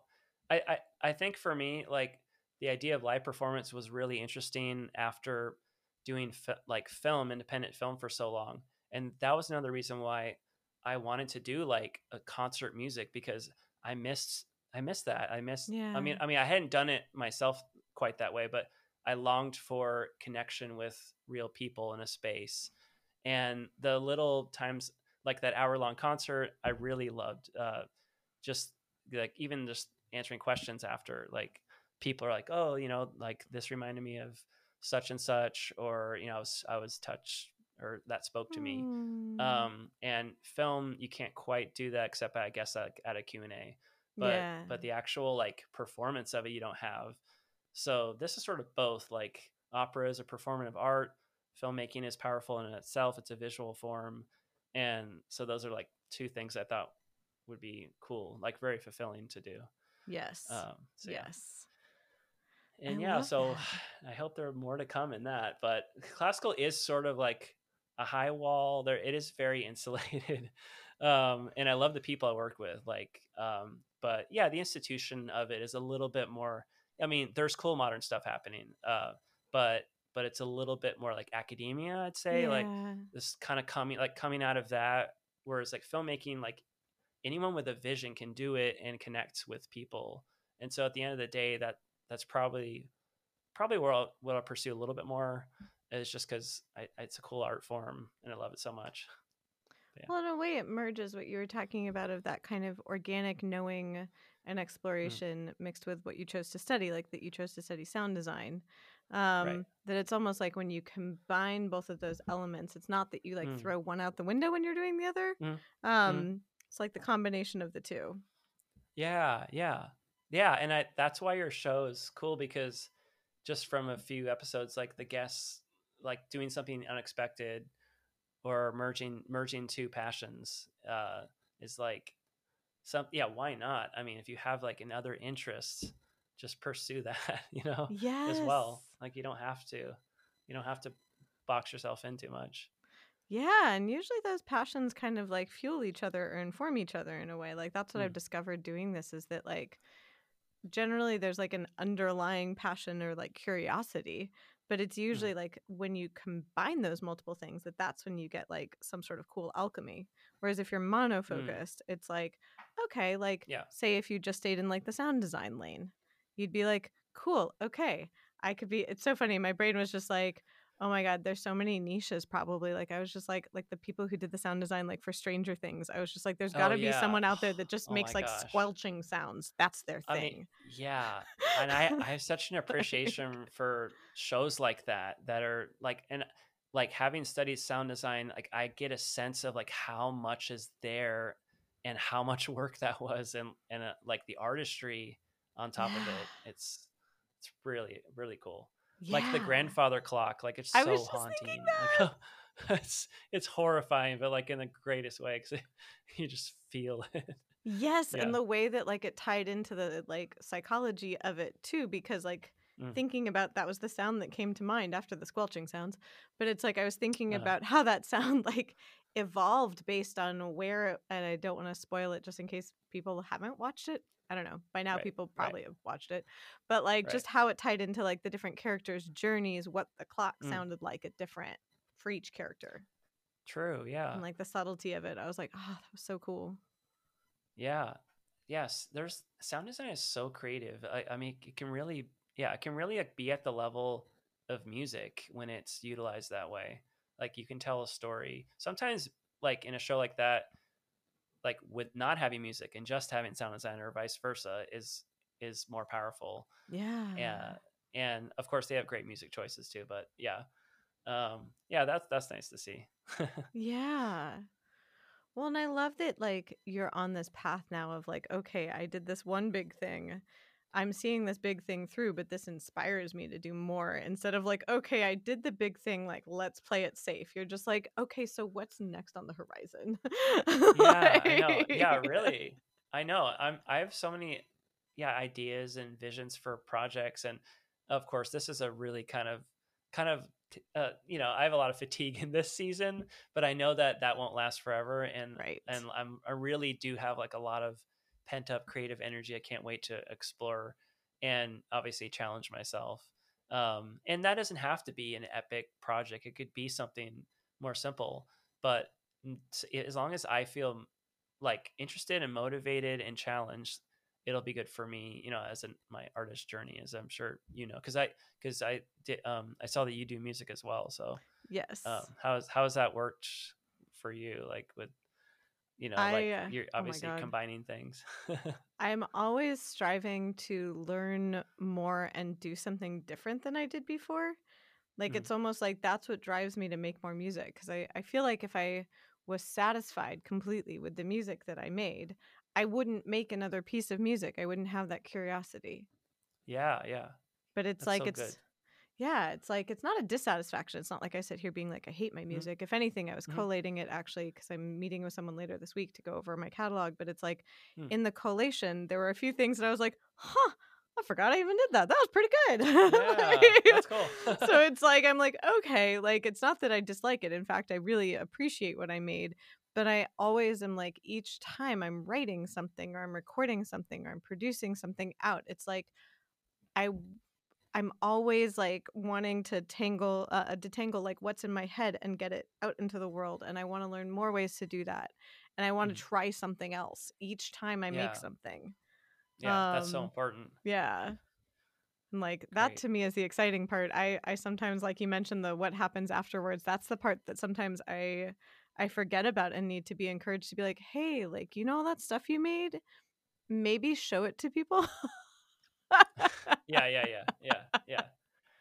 I, I i think for me like the idea of live performance was really interesting after doing fi- like film independent film for so long and that was another reason why i wanted to do like a concert music because i missed i missed that i missed yeah. i mean i mean i hadn't done it myself quite that way but i longed for connection with real people in a space and the little times like that hour long concert i really loved uh just like even just answering questions after like people are like oh you know like this reminded me of such and such or you know i was, I was touched or that spoke to me Mm. um and film you can't quite do that except i guess at, at a q&a but yeah. but the actual like performance of it you don't have so this is sort of both like opera is a performative art filmmaking is powerful in itself it's a visual form and so those are like two things i thought would be cool like very fulfilling to do yes. um so yeah. yes. and I yeah so that. i hope there are more to come in that but classical is sort of like a high wall there it is very insulated um and i love the people i work with like um but yeah the institution of it is a little bit more i mean there's cool modern stuff happening uh but but it's a little bit more like academia i'd say like this kind of coming like coming out of that whereas like filmmaking like anyone with a vision can do it and connect with people and so at the end of the day that that's probably probably where I'll, what I'll pursue a little bit more is just because it's a cool art form and I love it so much. Yeah. Well, in a way, it merges what you were talking about of that kind of organic knowing Mm. and exploration mixed with what you chose to study, like that you chose to study sound design. Um, That it's almost like when you combine both of those elements, it's not that you like Mm. throw one out the window when you're doing the other. Mm. Um, It's like the combination of the two. Yeah, yeah, yeah, and I that's why your show is cool because just from a few episodes, like the guests, like doing something unexpected or merging merging two passions, uh, is like some yeah. Why not? I mean, if you have like another interest, just pursue that, you know, yeah as well. Like you don't have to, you don't have to box yourself in too much. Yeah, and usually those passions kind of like fuel each other or inform each other in a way. Like that's what I've Mm. discovered doing this is that like generally there's like an underlying passion or like curiosity, but it's mm-hmm. usually like when you combine those multiple things that that's when you get like some sort of cool alchemy. Whereas if you're mm. monofocused, it's like okay, like Yeah. say if you just stayed in like the sound design lane, you'd be like, cool, okay, I could be. It's so funny. My brain was just like, oh my god, there's so many niches. Probably like I was just like like the people who did the sound design like for Stranger Things. I was just like, there's got to be yeah. someone out there that just Oh makes like gosh. squelching sounds. That's their I thing. mean, yeah, and I, I have such an appreciation for shows like that that are like and like having studied sound design like i get a sense of like how much is there and how much work that was and and uh, like the artistry on top of it it's it's really really cool like the grandfather clock like it's I so was just haunting Like, it's it's horrifying but like in the greatest way because you just feel it Yes, Yeah. and the way that like it tied into the like psychology of it too, because like Mm. thinking about that was the sound that came to mind after the squelching sounds. But it's like I was thinking Uh-huh. about how that sound like evolved based on where, and I don't want to spoil it just in case people haven't watched it. I don't know. By now, Right, people right. probably have watched it, but like Right. just how it tied into like the different characters' journeys, what the clock Mm. sounded like at different for each character, true yeah and like the subtlety of it. I was like, oh, that was so cool. Yeah. Yes. There's sound design is so creative. I, I mean, it can really, yeah, it can really like, be at the level of music when it's utilized that way. Like you can tell a story. Sometimes, like in a show like that, like with not having music and just having sound design or vice versa is is more powerful. Yeah. Yeah. And of course, they have great music choices too. But yeah, um, yeah, that's that's nice to see. Yeah. Well, and I love that like you're on this path now of like, okay, I did this one big thing. I'm seeing this big thing through, but this inspires me to do more instead of like, okay, I did the big thing, like, let's play it safe. You're just like, okay, so what's next on the horizon? yeah, I know. Yeah, really. I know. I'm I have so many yeah, ideas and visions for projects and of course, this is a really kind of kind of uh, you know, I have a lot of fatigue in this season, but I know that that won't last forever and right. and I'm I really do have like a lot of pent up creative energy I can't wait to explore and obviously challenge myself. Um, and that doesn't have to be an epic project. It could be something more simple, but as long as I feel like interested and motivated and challenged, it'll be good for me, you know, as in my artist journey, as I'm sure you know, because I because I did um I saw that you do music as well. So yes, um, how's how has that worked for you? Like with you know, I, like you're oh obviously God. combining things. I'm always striving to learn more and do something different than I did before. Like Mhm. it's almost like that's what drives me to make more music because I, I feel like if I was satisfied completely with the music that I made, I wouldn't make another piece of music. I wouldn't have that curiosity. yeah, yeah. But it's That's like so it's good. Yeah, it's like it's not a dissatisfaction. It's not like I sit here being like I hate my music. If anything, I was Mhm. collating it actually because I'm meeting with someone later this week to go over my catalog. But it's like Hmm. in the collation, there were a few things that I was like, huh, I forgot I even did that. That was pretty good. Yeah, Like, that's cool. so it's like I'm like okay, like it's not that I dislike it. In fact, I really appreciate what I made. But I always am like each time I'm writing something or I'm recording something or I'm producing something out, it's like I I'm always like wanting to tangle uh, uh, detangle like what's in my head and get it out into the world and I want to learn more ways to do that. And I want Mm. to try something else each time I Yeah. make something. yeah, that's so um, important. Yeah. And like that Great. to me is the exciting part. I I sometimes like you mentioned the what happens afterwards. That's the part that sometimes I I forget about and need to be encouraged to be like, "Hey, like you know all that stuff you made? Maybe show it to people." Yeah, yeah, yeah, yeah, yeah.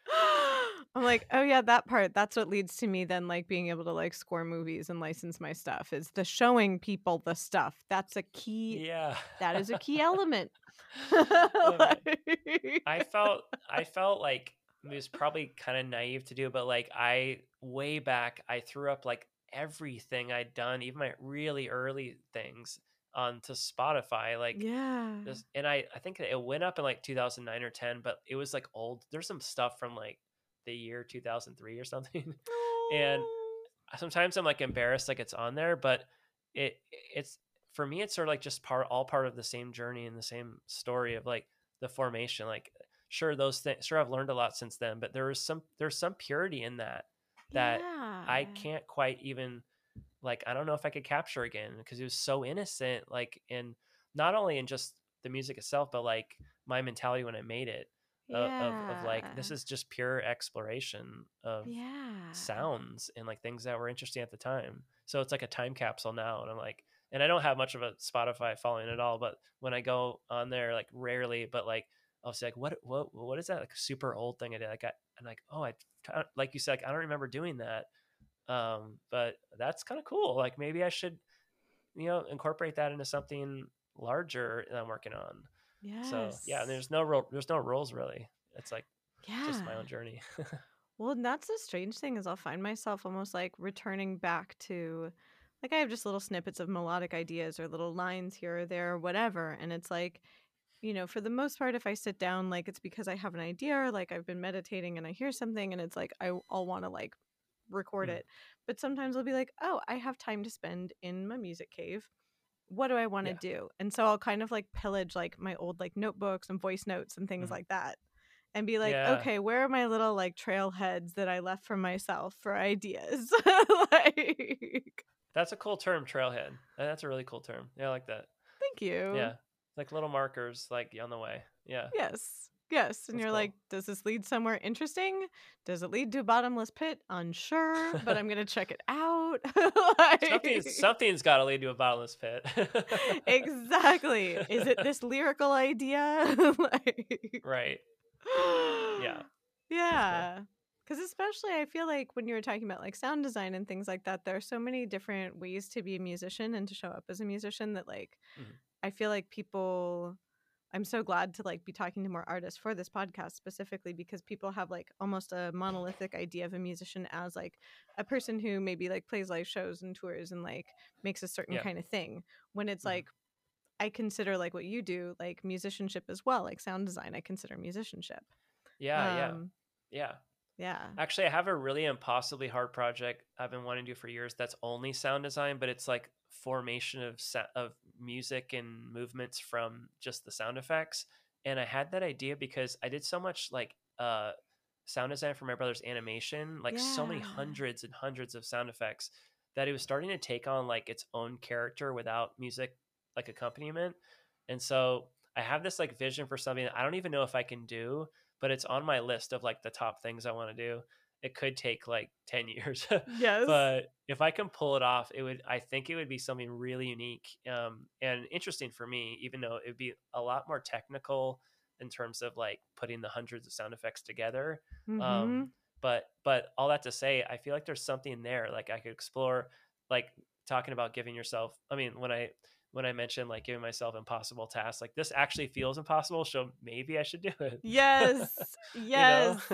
I'm like, oh yeah, that part. That's what leads to me then like being able to like score movies and license my stuff is the showing people the stuff. That's a key. Yeah. That is a key element. Like- I felt I felt like it was probably kind of naive to do, but like I way back I threw up like everything I'd done, even my really early things onto Spotify. Like yeah. this and I I think it went up in like 2009 or 10, but it was like old. There's some stuff from like the year 2003 or something. and oh. sometimes I'm like embarrassed like it's on there, but it it's for me it's sort of like just part all part of the same journey and the same story of like the formation. Like sure those things sure I've learned a lot since then, but there is some there's some purity in that that I can't quite even like I don't know if I could capture again because it was so innocent like in not only in just the music itself but like my mentality when I made it uh, of, of like this is just pure exploration of yeah. sounds and like things that were interesting at the time. So it's like a time capsule now. And I'm like, and I don't have much of a Spotify following at all, but when I go on there, like rarely, but like I'll say like, what, what, what is that? Like super old thing I did. Like I, and like, oh, I, like you said, like, I don't remember doing that. Um, but that's kind of cool. Like maybe I should, you know, incorporate that into something larger that I'm working on. Yeah. So yeah, there's no real, there's no rules really. It's like yeah. just my own journey. Well, and that's the strange thing is I'll find myself almost like returning back to like I have just little snippets of melodic ideas or little lines here or there or whatever. And it's like, you know, for the most part, if I sit down, like it's because I have an idea or like I've been meditating and I hear something and it's like I, I'll want to like record Mm. it. But sometimes I'll be like, oh, I have time to spend in my music cave. What do I want to Yeah. do? And so I'll kind of like pillage like my old like notebooks and voice notes and things Mhm. like that and be like, Yeah. okay, where are my little like trailheads that I left for myself for ideas? like, That's a cool term, trailhead. That's a really cool term. Yeah, I like that. thank you. Yeah, like little markers, like on the way. Yeah, Yes. Yes. And That's you're cool. like, does this lead somewhere interesting? Does it lead to a bottomless pit? Unsure, but I'm going to check it out. Like- something's something's got to lead to a bottomless pit. exactly. Is it this lyrical idea? like, right? Yeah. Yeah. Because especially, I feel like when you were talking about like sound design and things like that, there are so many different ways to be a musician and to show up as a musician that, like, Mhm. I feel like people I'm so glad to like be talking to more artists for this podcast specifically because people have like almost a monolithic idea of a musician as like a person who maybe like plays live shows and tours and like makes a certain Yeah. kind of thing. When it's Mhm. like I consider like what you do like musicianship as well, like sound design. I consider musicianship. Yeah, yeah, Um, yeah. yeah. Actually, I have a really impossibly hard project I've been wanting to do for years. That's only sound design, but it's like formation of set of music and movements from just the sound effects. And I had that idea because I did so much like uh sound design for my brother's animation, like so many hundreds and hundreds of sound effects that it was starting to take on like its own character without music like accompaniment. And so I have this like vision for something that I don't even know if I can do, but it's on my list of like the top things I want to do. It could take like 10 years. Yes. but if I can pull it off, it would I think it would be something really unique um, and interesting for me, even though it would be a lot more technical in terms of like putting the hundreds of sound effects together. Mhm. Um, but but all that to say, I feel like there's something there. Like I could explore, like talking about giving yourself. I mean, when I when I mentioned like giving myself impossible tasks, like this actually feels impossible, so maybe I should do it. yes. Yes.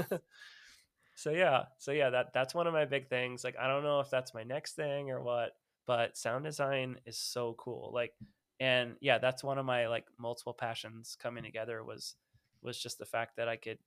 So yeah, so yeah, that that's one of my big things. Like I don't know if that's my next thing or what, but sound design is so cool. Like and yeah, that's one of my like multiple passions coming together was was just the fact that I could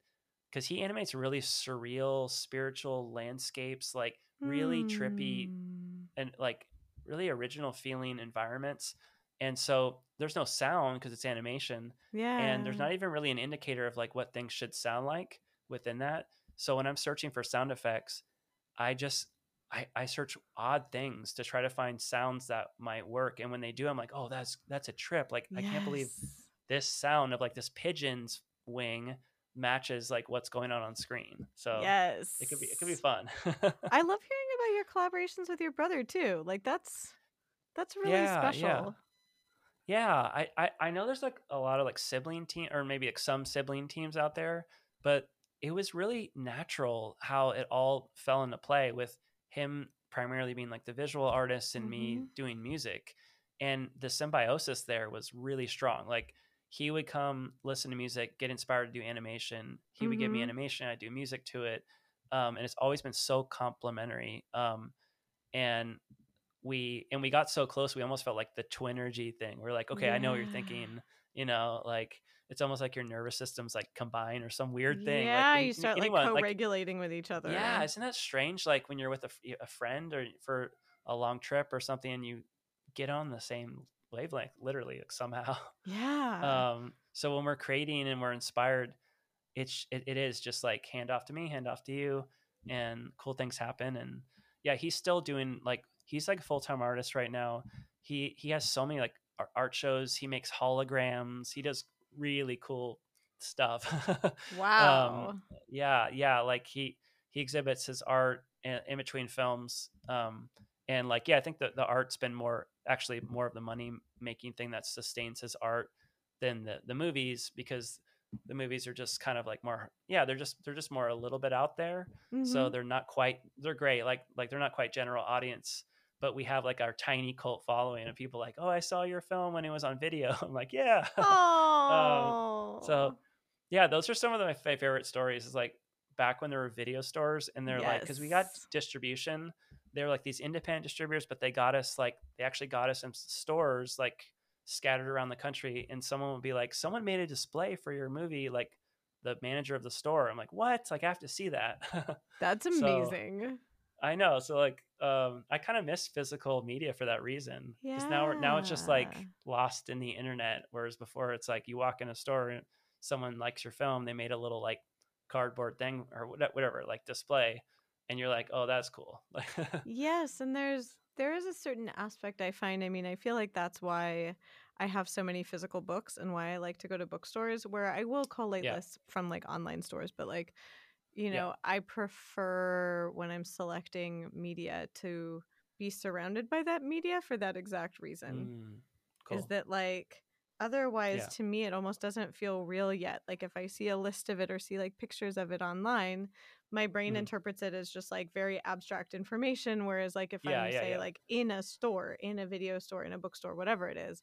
because he animates really surreal spiritual landscapes like really trippy Mm. and like really original feeling environments and so there's no sound because it's animation Yeah. and there's not even really an indicator of like what things should sound like within that so when i'm searching for sound effects i just I, I search odd things to try to find sounds that might work and when they do i'm like oh that's that's a trip like i can't believe this sound of like this pigeon's wing matches like what's going on on screen so yes. it could be it could be fun I love hearing about your collaborations with your brother too. Like that's that's really Yeah, yeah. special. Yeah, I, I I know there's like a lot of like sibling team or maybe like some sibling teams out there, but it was really natural how it all fell into play with him primarily being like the visual artist and me Mhm. doing music. And the symbiosis there was really strong. Like he would come listen to music, get inspired to do animation. He would give me Mhm. animation, I'd do music to it. Um, and it's always been so complementary. Um, and we and we got so close we almost felt like the twinergy thing we're like okay i know what you're thinking you know like it's almost like your nervous system's like combine or some weird thing Yeah, like when you start like co-regulating with each other. yeah isn't that strange like when you're with a, a friend or for a long trip or something and you get on the same wavelength literally like somehow Yeah. um so when we're creating and we're inspired it's it, it is just like hand off to me hand off to you and cool things happen and yeah he's still doing like he's like a full-time artist right now he he has so many like art shows he makes holograms he does really cool stuff wow. um, yeah yeah like he he exhibits his art in, in between films um and like yeah i think that the art's been more actually more of the money making thing that sustains his art than the the movies because the movies are just kind of like more yeah they're just they're just more a little bit out there so Mhm. they're not quite they're great like like they're not quite general audience but we have like our tiny cult following of people like oh i saw your film when it was on video. I'm like yeah. Oh. so yeah those are some of my favorite stories is like back when there were video stores and they're like because we got distribution they were like these independent distributors but they got us like they actually got us in stores like scattered around the country and someone would be like someone made a display for your movie like the manager of the store. I'm like what? Like i have to see that. That's so- amazing. i know so like um i kind of miss physical media for that reason because now we're now it's just like lost in the internet whereas before it's like you walk in a store and someone likes your film they made a little like cardboard thing or whatever like display and you're like oh that's cool yes, and there's there is a certain aspect I find. I mean, I feel like that's why I have so many physical books and why I like to go to bookstores where I will collate Yeah. lists from like online stores, but like you Yeah. know, I prefer when I'm selecting media to be surrounded by that media for that exact reason. Mm, cool. Is that like otherwise Yeah. to me it almost doesn't feel real yet. Like if I see a list of it or see like pictures of it online, my brain Mhm. interprets it as just like very abstract information. Whereas like if Yeah, yeah, say yeah. like in a store, in a video store, in a bookstore, whatever it is,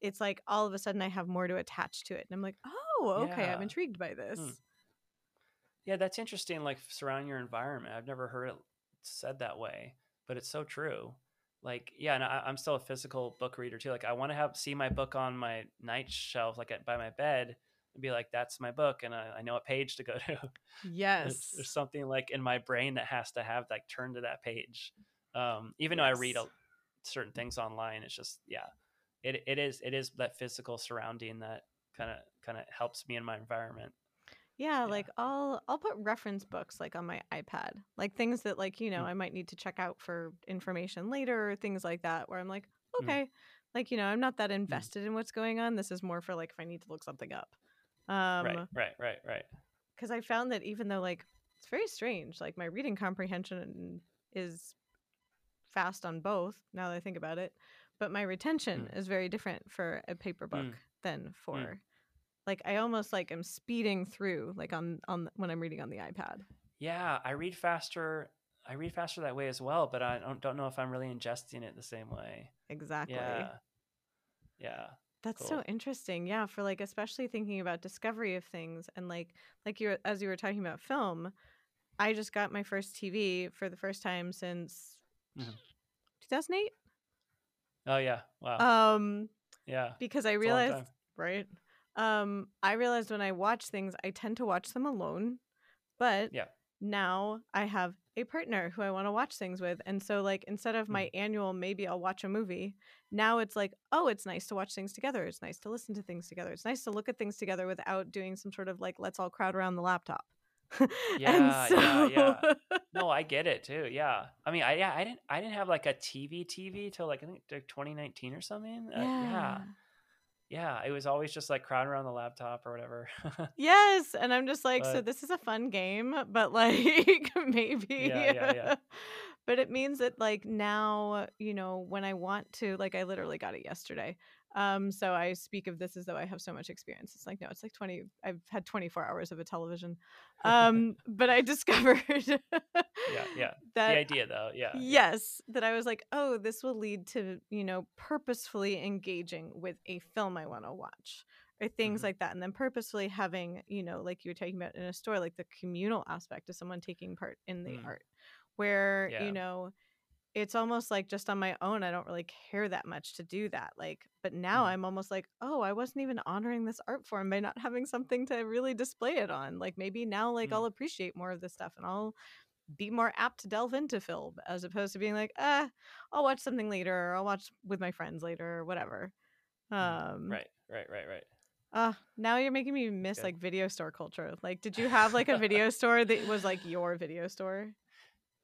it's like all of a sudden I have more to attach to it. And I'm like, oh, okay, I'm intrigued by this. Hmm. Yeah, that's interesting. Like surround your environment. I've never heard it said that way, but it's so true. Like, yeah, and I, I'm still a physical book reader too. Like, I want to have see my book on my night shelf, like at, by my bed, and be like, "That's my book," and I, I know what page to go to. Yes. there's something like in my brain that has to have like turn to that page. Um, even though I read a, certain things online, it's just yeah, it it is it is that physical surrounding that kind of kind of helps me in my environment. Yeah, Yeah. like I'll I'll put reference books like on my iPad. Like things that like, you know, Mm. I might need to check out for information later or things like that where I'm like, Mm. okay. Like, you know, I'm not that invested in what's going on. This is more for like if I need to look something up. right, Um right, right, right. because I found that even though like it's very strange, like my reading comprehension is fast on both now that I think about it, but my retention is very different for a paper book Mm. than for like I almost like am speeding through like on on when I'm reading on the iPad. Yeah, I read faster. I read faster that way as well, but I don't, don't know if I'm really ingesting it the same way. Exactly. Yeah, yeah, That's so interesting. Yeah, for like especially thinking about discovery of things and like like you as you were talking about film, I just got my first TV for the first time since Mhm. 2008. oh yeah, wow, Um yeah. because I It's a long realized right? Um I realized when I watch things I tend to watch them alone, but Yeah. now I have a partner who I want to watch things with. And so like instead of my annual maybe I'll watch a movie, now it's like, oh, it's nice to watch things together. It's nice to listen to things together. It's nice to look at things together without doing some sort of like let's all crowd around the laptop. Yeah, yeah, yeah. No, I get it too. Yeah, I mean, I yeah, I didn't I didn't have like a TV TV till like I think like 2019 or something. Uh, yeah, yeah. It was always just like crowding around the laptop or whatever. Yes, and I'm just like, so this is a fun game, but like maybe. Yeah, yeah, yeah. but it means that like now, you know, when I want to, like, I literally got it yesterday. Um, so I speak of this as though I have so much experience. It's like no, it's like 20. I've had 24 hours of a television. Um, but I discovered yeah, yeah. that the idea though, yeah. yes that i was like oh this will lead to you know purposefully engaging with a film i want to watch or things Mhm. like that and then purposefully having you know like you were talking about in a store like the communal aspect of someone taking part in the Mm. art where Yeah. you know it's almost like just on my own i don't really care that much to do that like but now Mhm. i'm almost like oh i wasn't even honoring this art form by not having something to really display it on like maybe now like Mm. i'll appreciate more of this stuff and i'll be more apt to delve into film as opposed to being like ah i'll watch something later or i'll watch with my friends later or whatever um Right, right, right, right. uh now you're making me miss Good. like video store culture like did you have like a video store that was like your video store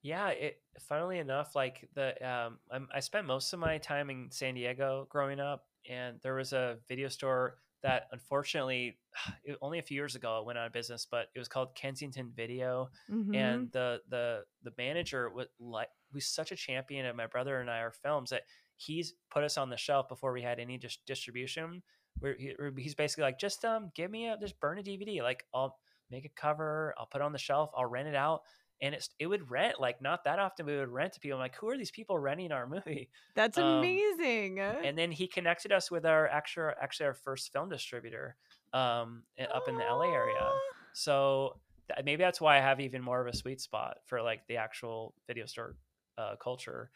Yeah, it funnily enough, like the um, I'm, I spent most of my time in San Diego growing up, and there was a video store that unfortunately, it, only a few years ago, it went out of business, but it was called Kensington Video, Mhm. and the the the manager was like was such a champion of my brother and I our films that he's put us on the shelf before we had any dis- distribution. Where he, he's basically like, just um, give me a just burn a DVD, like I'll make a cover, I'll put it on the shelf, I'll rent it out, and it's it would rent like not that often. We would rent to people. I'm like, who are these people renting our movie? that's um, amazing And then he connected us with our actual actually our first film distributor um up in the LA area. So th- maybe that's why I have even more of a sweet spot for like the actual video store uh, culture.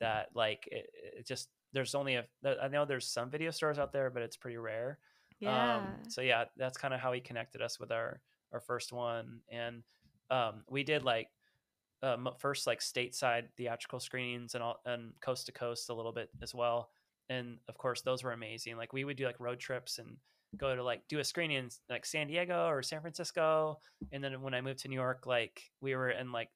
That like it, it just there's only a i know there's some video stores out there, but it's pretty rare. yeah Um, so yeah, that's kind of how he connected us with our our first one, and um, we did like um, first like stateside theatrical screenings and all and coast to coast a little bit as well. And of course, those were amazing. Like we would do like road trips and go to like do a screening in like San Diego or San Francisco, and then when I moved to New York, like we were in like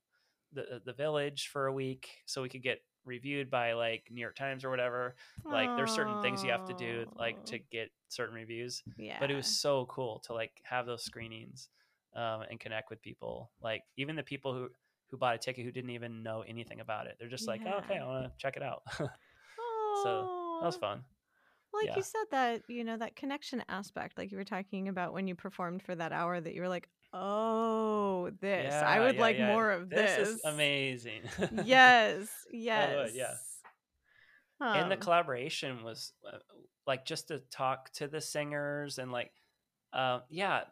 the the village for a week, so we could get reviewed by like New York Times or whatever. Like there's certain things you have to do like to get certain reviews yeah but it was so cool to like have those screenings um, and connect with people like even the people who who bought a ticket who didn't even know anything about it they're just like oh, okay i want to check it out so that was fun Like Yeah. you said that, you know, that connection aspect, like you were talking about when you performed for that hour that you were like, oh, this. I would yeah, like yeah. more of this. this is amazing yes. Yes. would, yeah. and the Um, collaboration was uh, like just to talk to the singers and like uh, yeah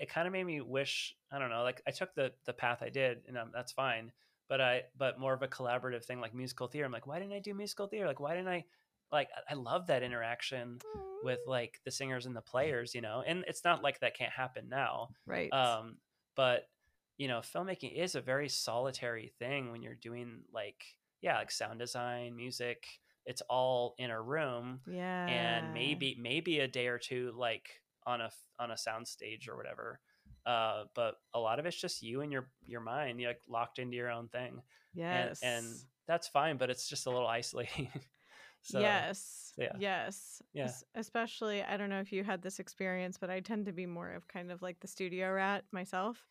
it kind of made me wish i don't know like i took the the path i did and um, that's fine but i but more of a collaborative thing like musical theater i'm like why didn't i do musical theater? Like why didn't i like i love that interaction with like the singers and the players you know and it's not like that can't happen now right. um but you know filmmaking is a very solitary thing when you're doing like yeah like sound design music it's all in a room yeah. and maybe maybe a day or two like on a on a sound stage or whatever uh but a lot of it's just you and your your mind you're like locked into your own thing yes and, and that's fine but it's just a little isolating so yes so yeah. yes Yeah. Especially i don't know if you had this experience but i tend to be more of kind of like the studio rat myself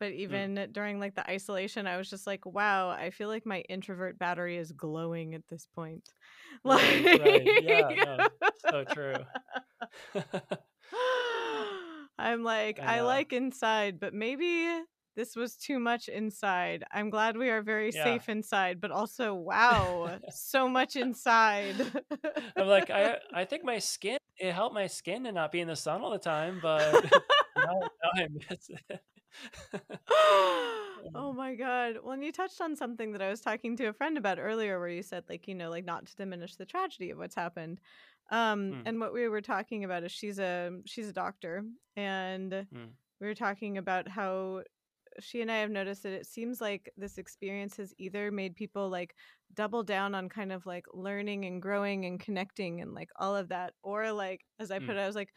but Mm. even during like the isolation i was just like wow i feel like my introvert battery is glowing at this point Right, right. Yeah, no, so true i'm like I I, like inside but maybe this was too much inside. I'm glad we are very Yeah. safe inside but also wow so much inside. I'm like i i think my skin it helped my skin to not be in the sun all the time but now, now i miss it. Oh um. my god. Well and you touched on something that i was talking to a friend about earlier where you said like you know like not to diminish the tragedy of what's happened um Mm. and what we were talking about is she's a she's a doctor and Mm. we were talking about how she and i have noticed that it seems like this experience has either made people like double down on kind of like learning and growing and connecting and like all of that or like as i Mm. put it i was like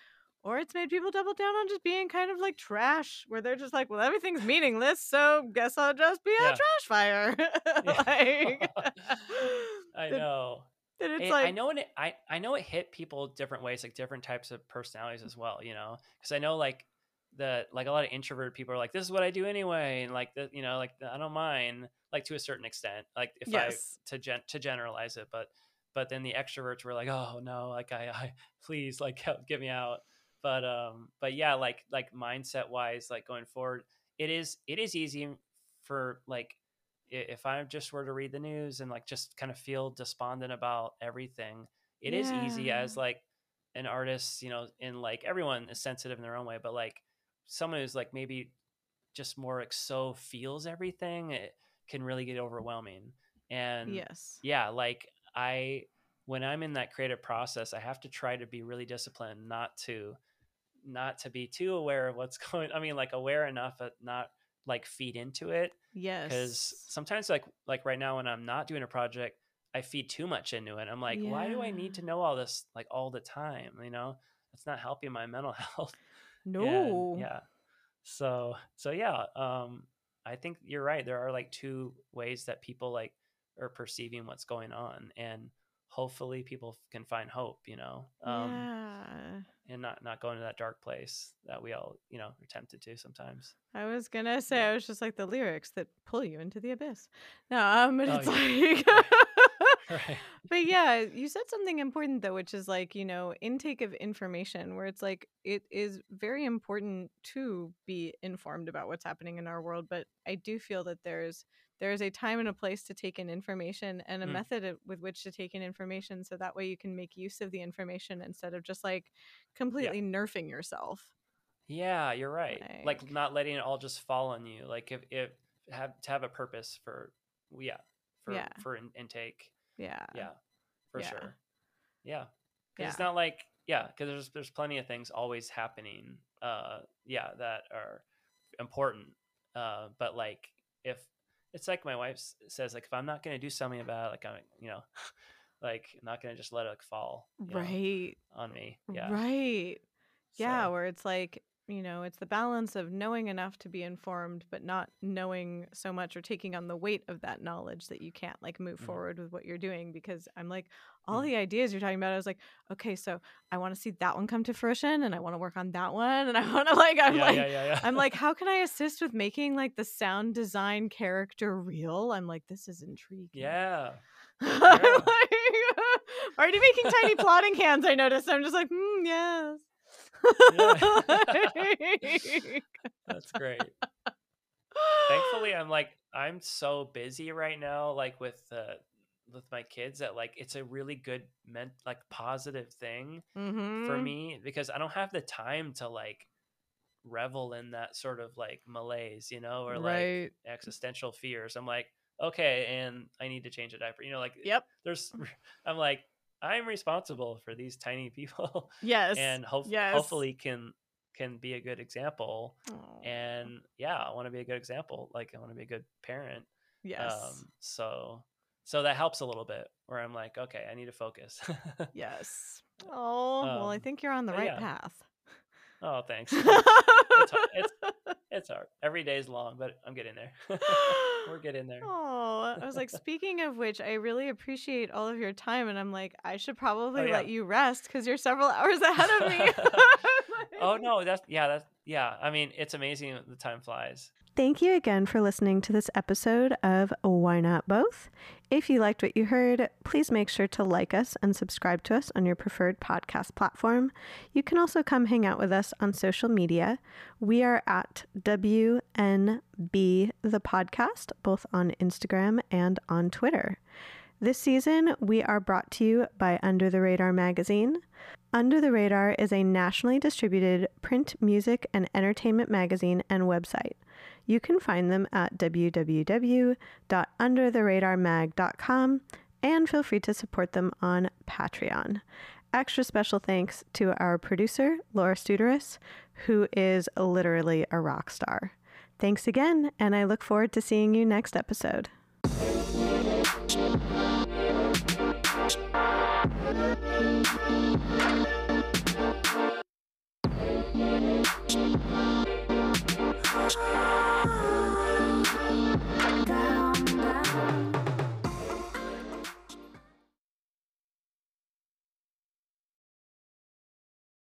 or it's made people double down on just being kind of like trash, where they're just like, well, everything's meaningless, so guess I'll just be a trash fire. like, i know that it's It- like, I know it. I I know it hit people different ways, like different types of personalities as well. You know, because I know like the like a lot of introverted people are like, this is what I do anyway, and like the you know like I don't mind like to a certain extent, like if Yes. I to gen to generalize it, but but then the extroverts were like, oh no, like I I please like help get me out. But um but yeah, like like mindset wise, like going forward, it is it is easy for like if I just were to read the news and like just kind of feel despondent about everything, it is easy as like an artist, you know, and like everyone is sensitive in their own way, but like someone who's like maybe just more like so feels everything, it can really get overwhelming. And yes. yeah, like I when I'm in that creative process, I have to try to be really disciplined, not to not to be too aware of what's going. I mean, like aware enough, but not like feed into it Yes. because sometimes like like right now when i'm not doing a project i feed too much into it. I'm like why do i need to know all this like all the time? You know? It's not helping my mental health. And, no. yeah. So so yeah um i think you're right. There are like two ways that people like are perceiving what's going on. And hopefully people can find hope you know um yeah. and not not go into that dark place that we all you know are tempted to sometimes I was gonna say Yeah. I was just like the lyrics that pull you into the abyss. No, um, but Oh, it's yeah. like, right but yeah, you said something important though, which is like you know intake of information, where it's like it is very important to be informed about what's happening in our world. But I do feel that there's there is a time and a place to take in information and a Mm. method with which to take in information, so that way you can make use of the information instead of just like completely nerfing yourself. Yeah, you're right. Like, Like- not letting it all just fall on you. Like if if have to have a purpose for yeah for Yeah. for in, intake. Yeah. Yeah, for yeah. sure. Yeah, because it's not like yeah, because there's there's plenty of things always happening. Uh, yeah, that are important. Uh, but like if it's like my wife says, like if I'm not gonna do something about it, like I'm you know, like I'm not gonna just let it like, fall you know, Right. on me. Yeah. Right. Yeah, So, where it's like, you know, it's the balance of knowing enough to be informed, but not knowing so much or taking on the weight of that knowledge that you can't like move Mhm. forward with what you're doing. Because I'm like, all Mhm. the ideas you're talking about, I was like, okay, so I want to see that one come to fruition and I want to work on that one. And I want to like, I'm yeah, like, yeah, yeah. I'm like, how can I assist with making like the sound design character real? I'm like, this is intriguing. yeah. I'm like, already making tiny plotting hands. I noticed. I'm just like, hmm, yes. Like- That's great. Thankfully, I'm like I'm so busy right now, like with uh, with my kids that like it's a really good meant like positive thing mm-hmm. for me because I don't have the time to like revel in that sort of like malaise, you know, or Right. like existential fears. I'm like, okay, and I need to change a diaper. You know, like Yep. there's I'm like, I'm responsible for these tiny people Yes. and hope yes. hopefully can can be a good example. Aw. And yeah, I want to be a good example. Like I want to be a good parent. yes. Um so so that helps a little bit where I'm like, okay, I need to focus. yes. Oh, well, I Um, think you're on the right yeah. path. oh, thanks. it's, hard. It's, it's hard. Every day is long, but I'm getting there. We're getting there. Oh, I was like, speaking of which, I really appreciate all of your time. And I'm like, I should probably Oh, yeah. let you rest because you're several hours ahead of me. Oh no, that's yeah, that's yeah. I mean, it's amazing the time flies. Thank you again for listening to this episode of Why Not Both. If you liked what you heard, please make sure to like us and subscribe to us on your preferred podcast platform. You can also come hang out with us on social media. We are at WNB the podcast, both on Instagram and on Twitter. This season, we are brought to you by Under the Radar magazine. Under the Radar is a nationally distributed print, music, and entertainment magazine and website. You can find them at www.undertheradarmag.com and feel free to support them on Patreon. Extra special thanks to our producer, Laura Studarus, who is literally a rock star. Thanks again, and I look forward to seeing you next episode. Bye.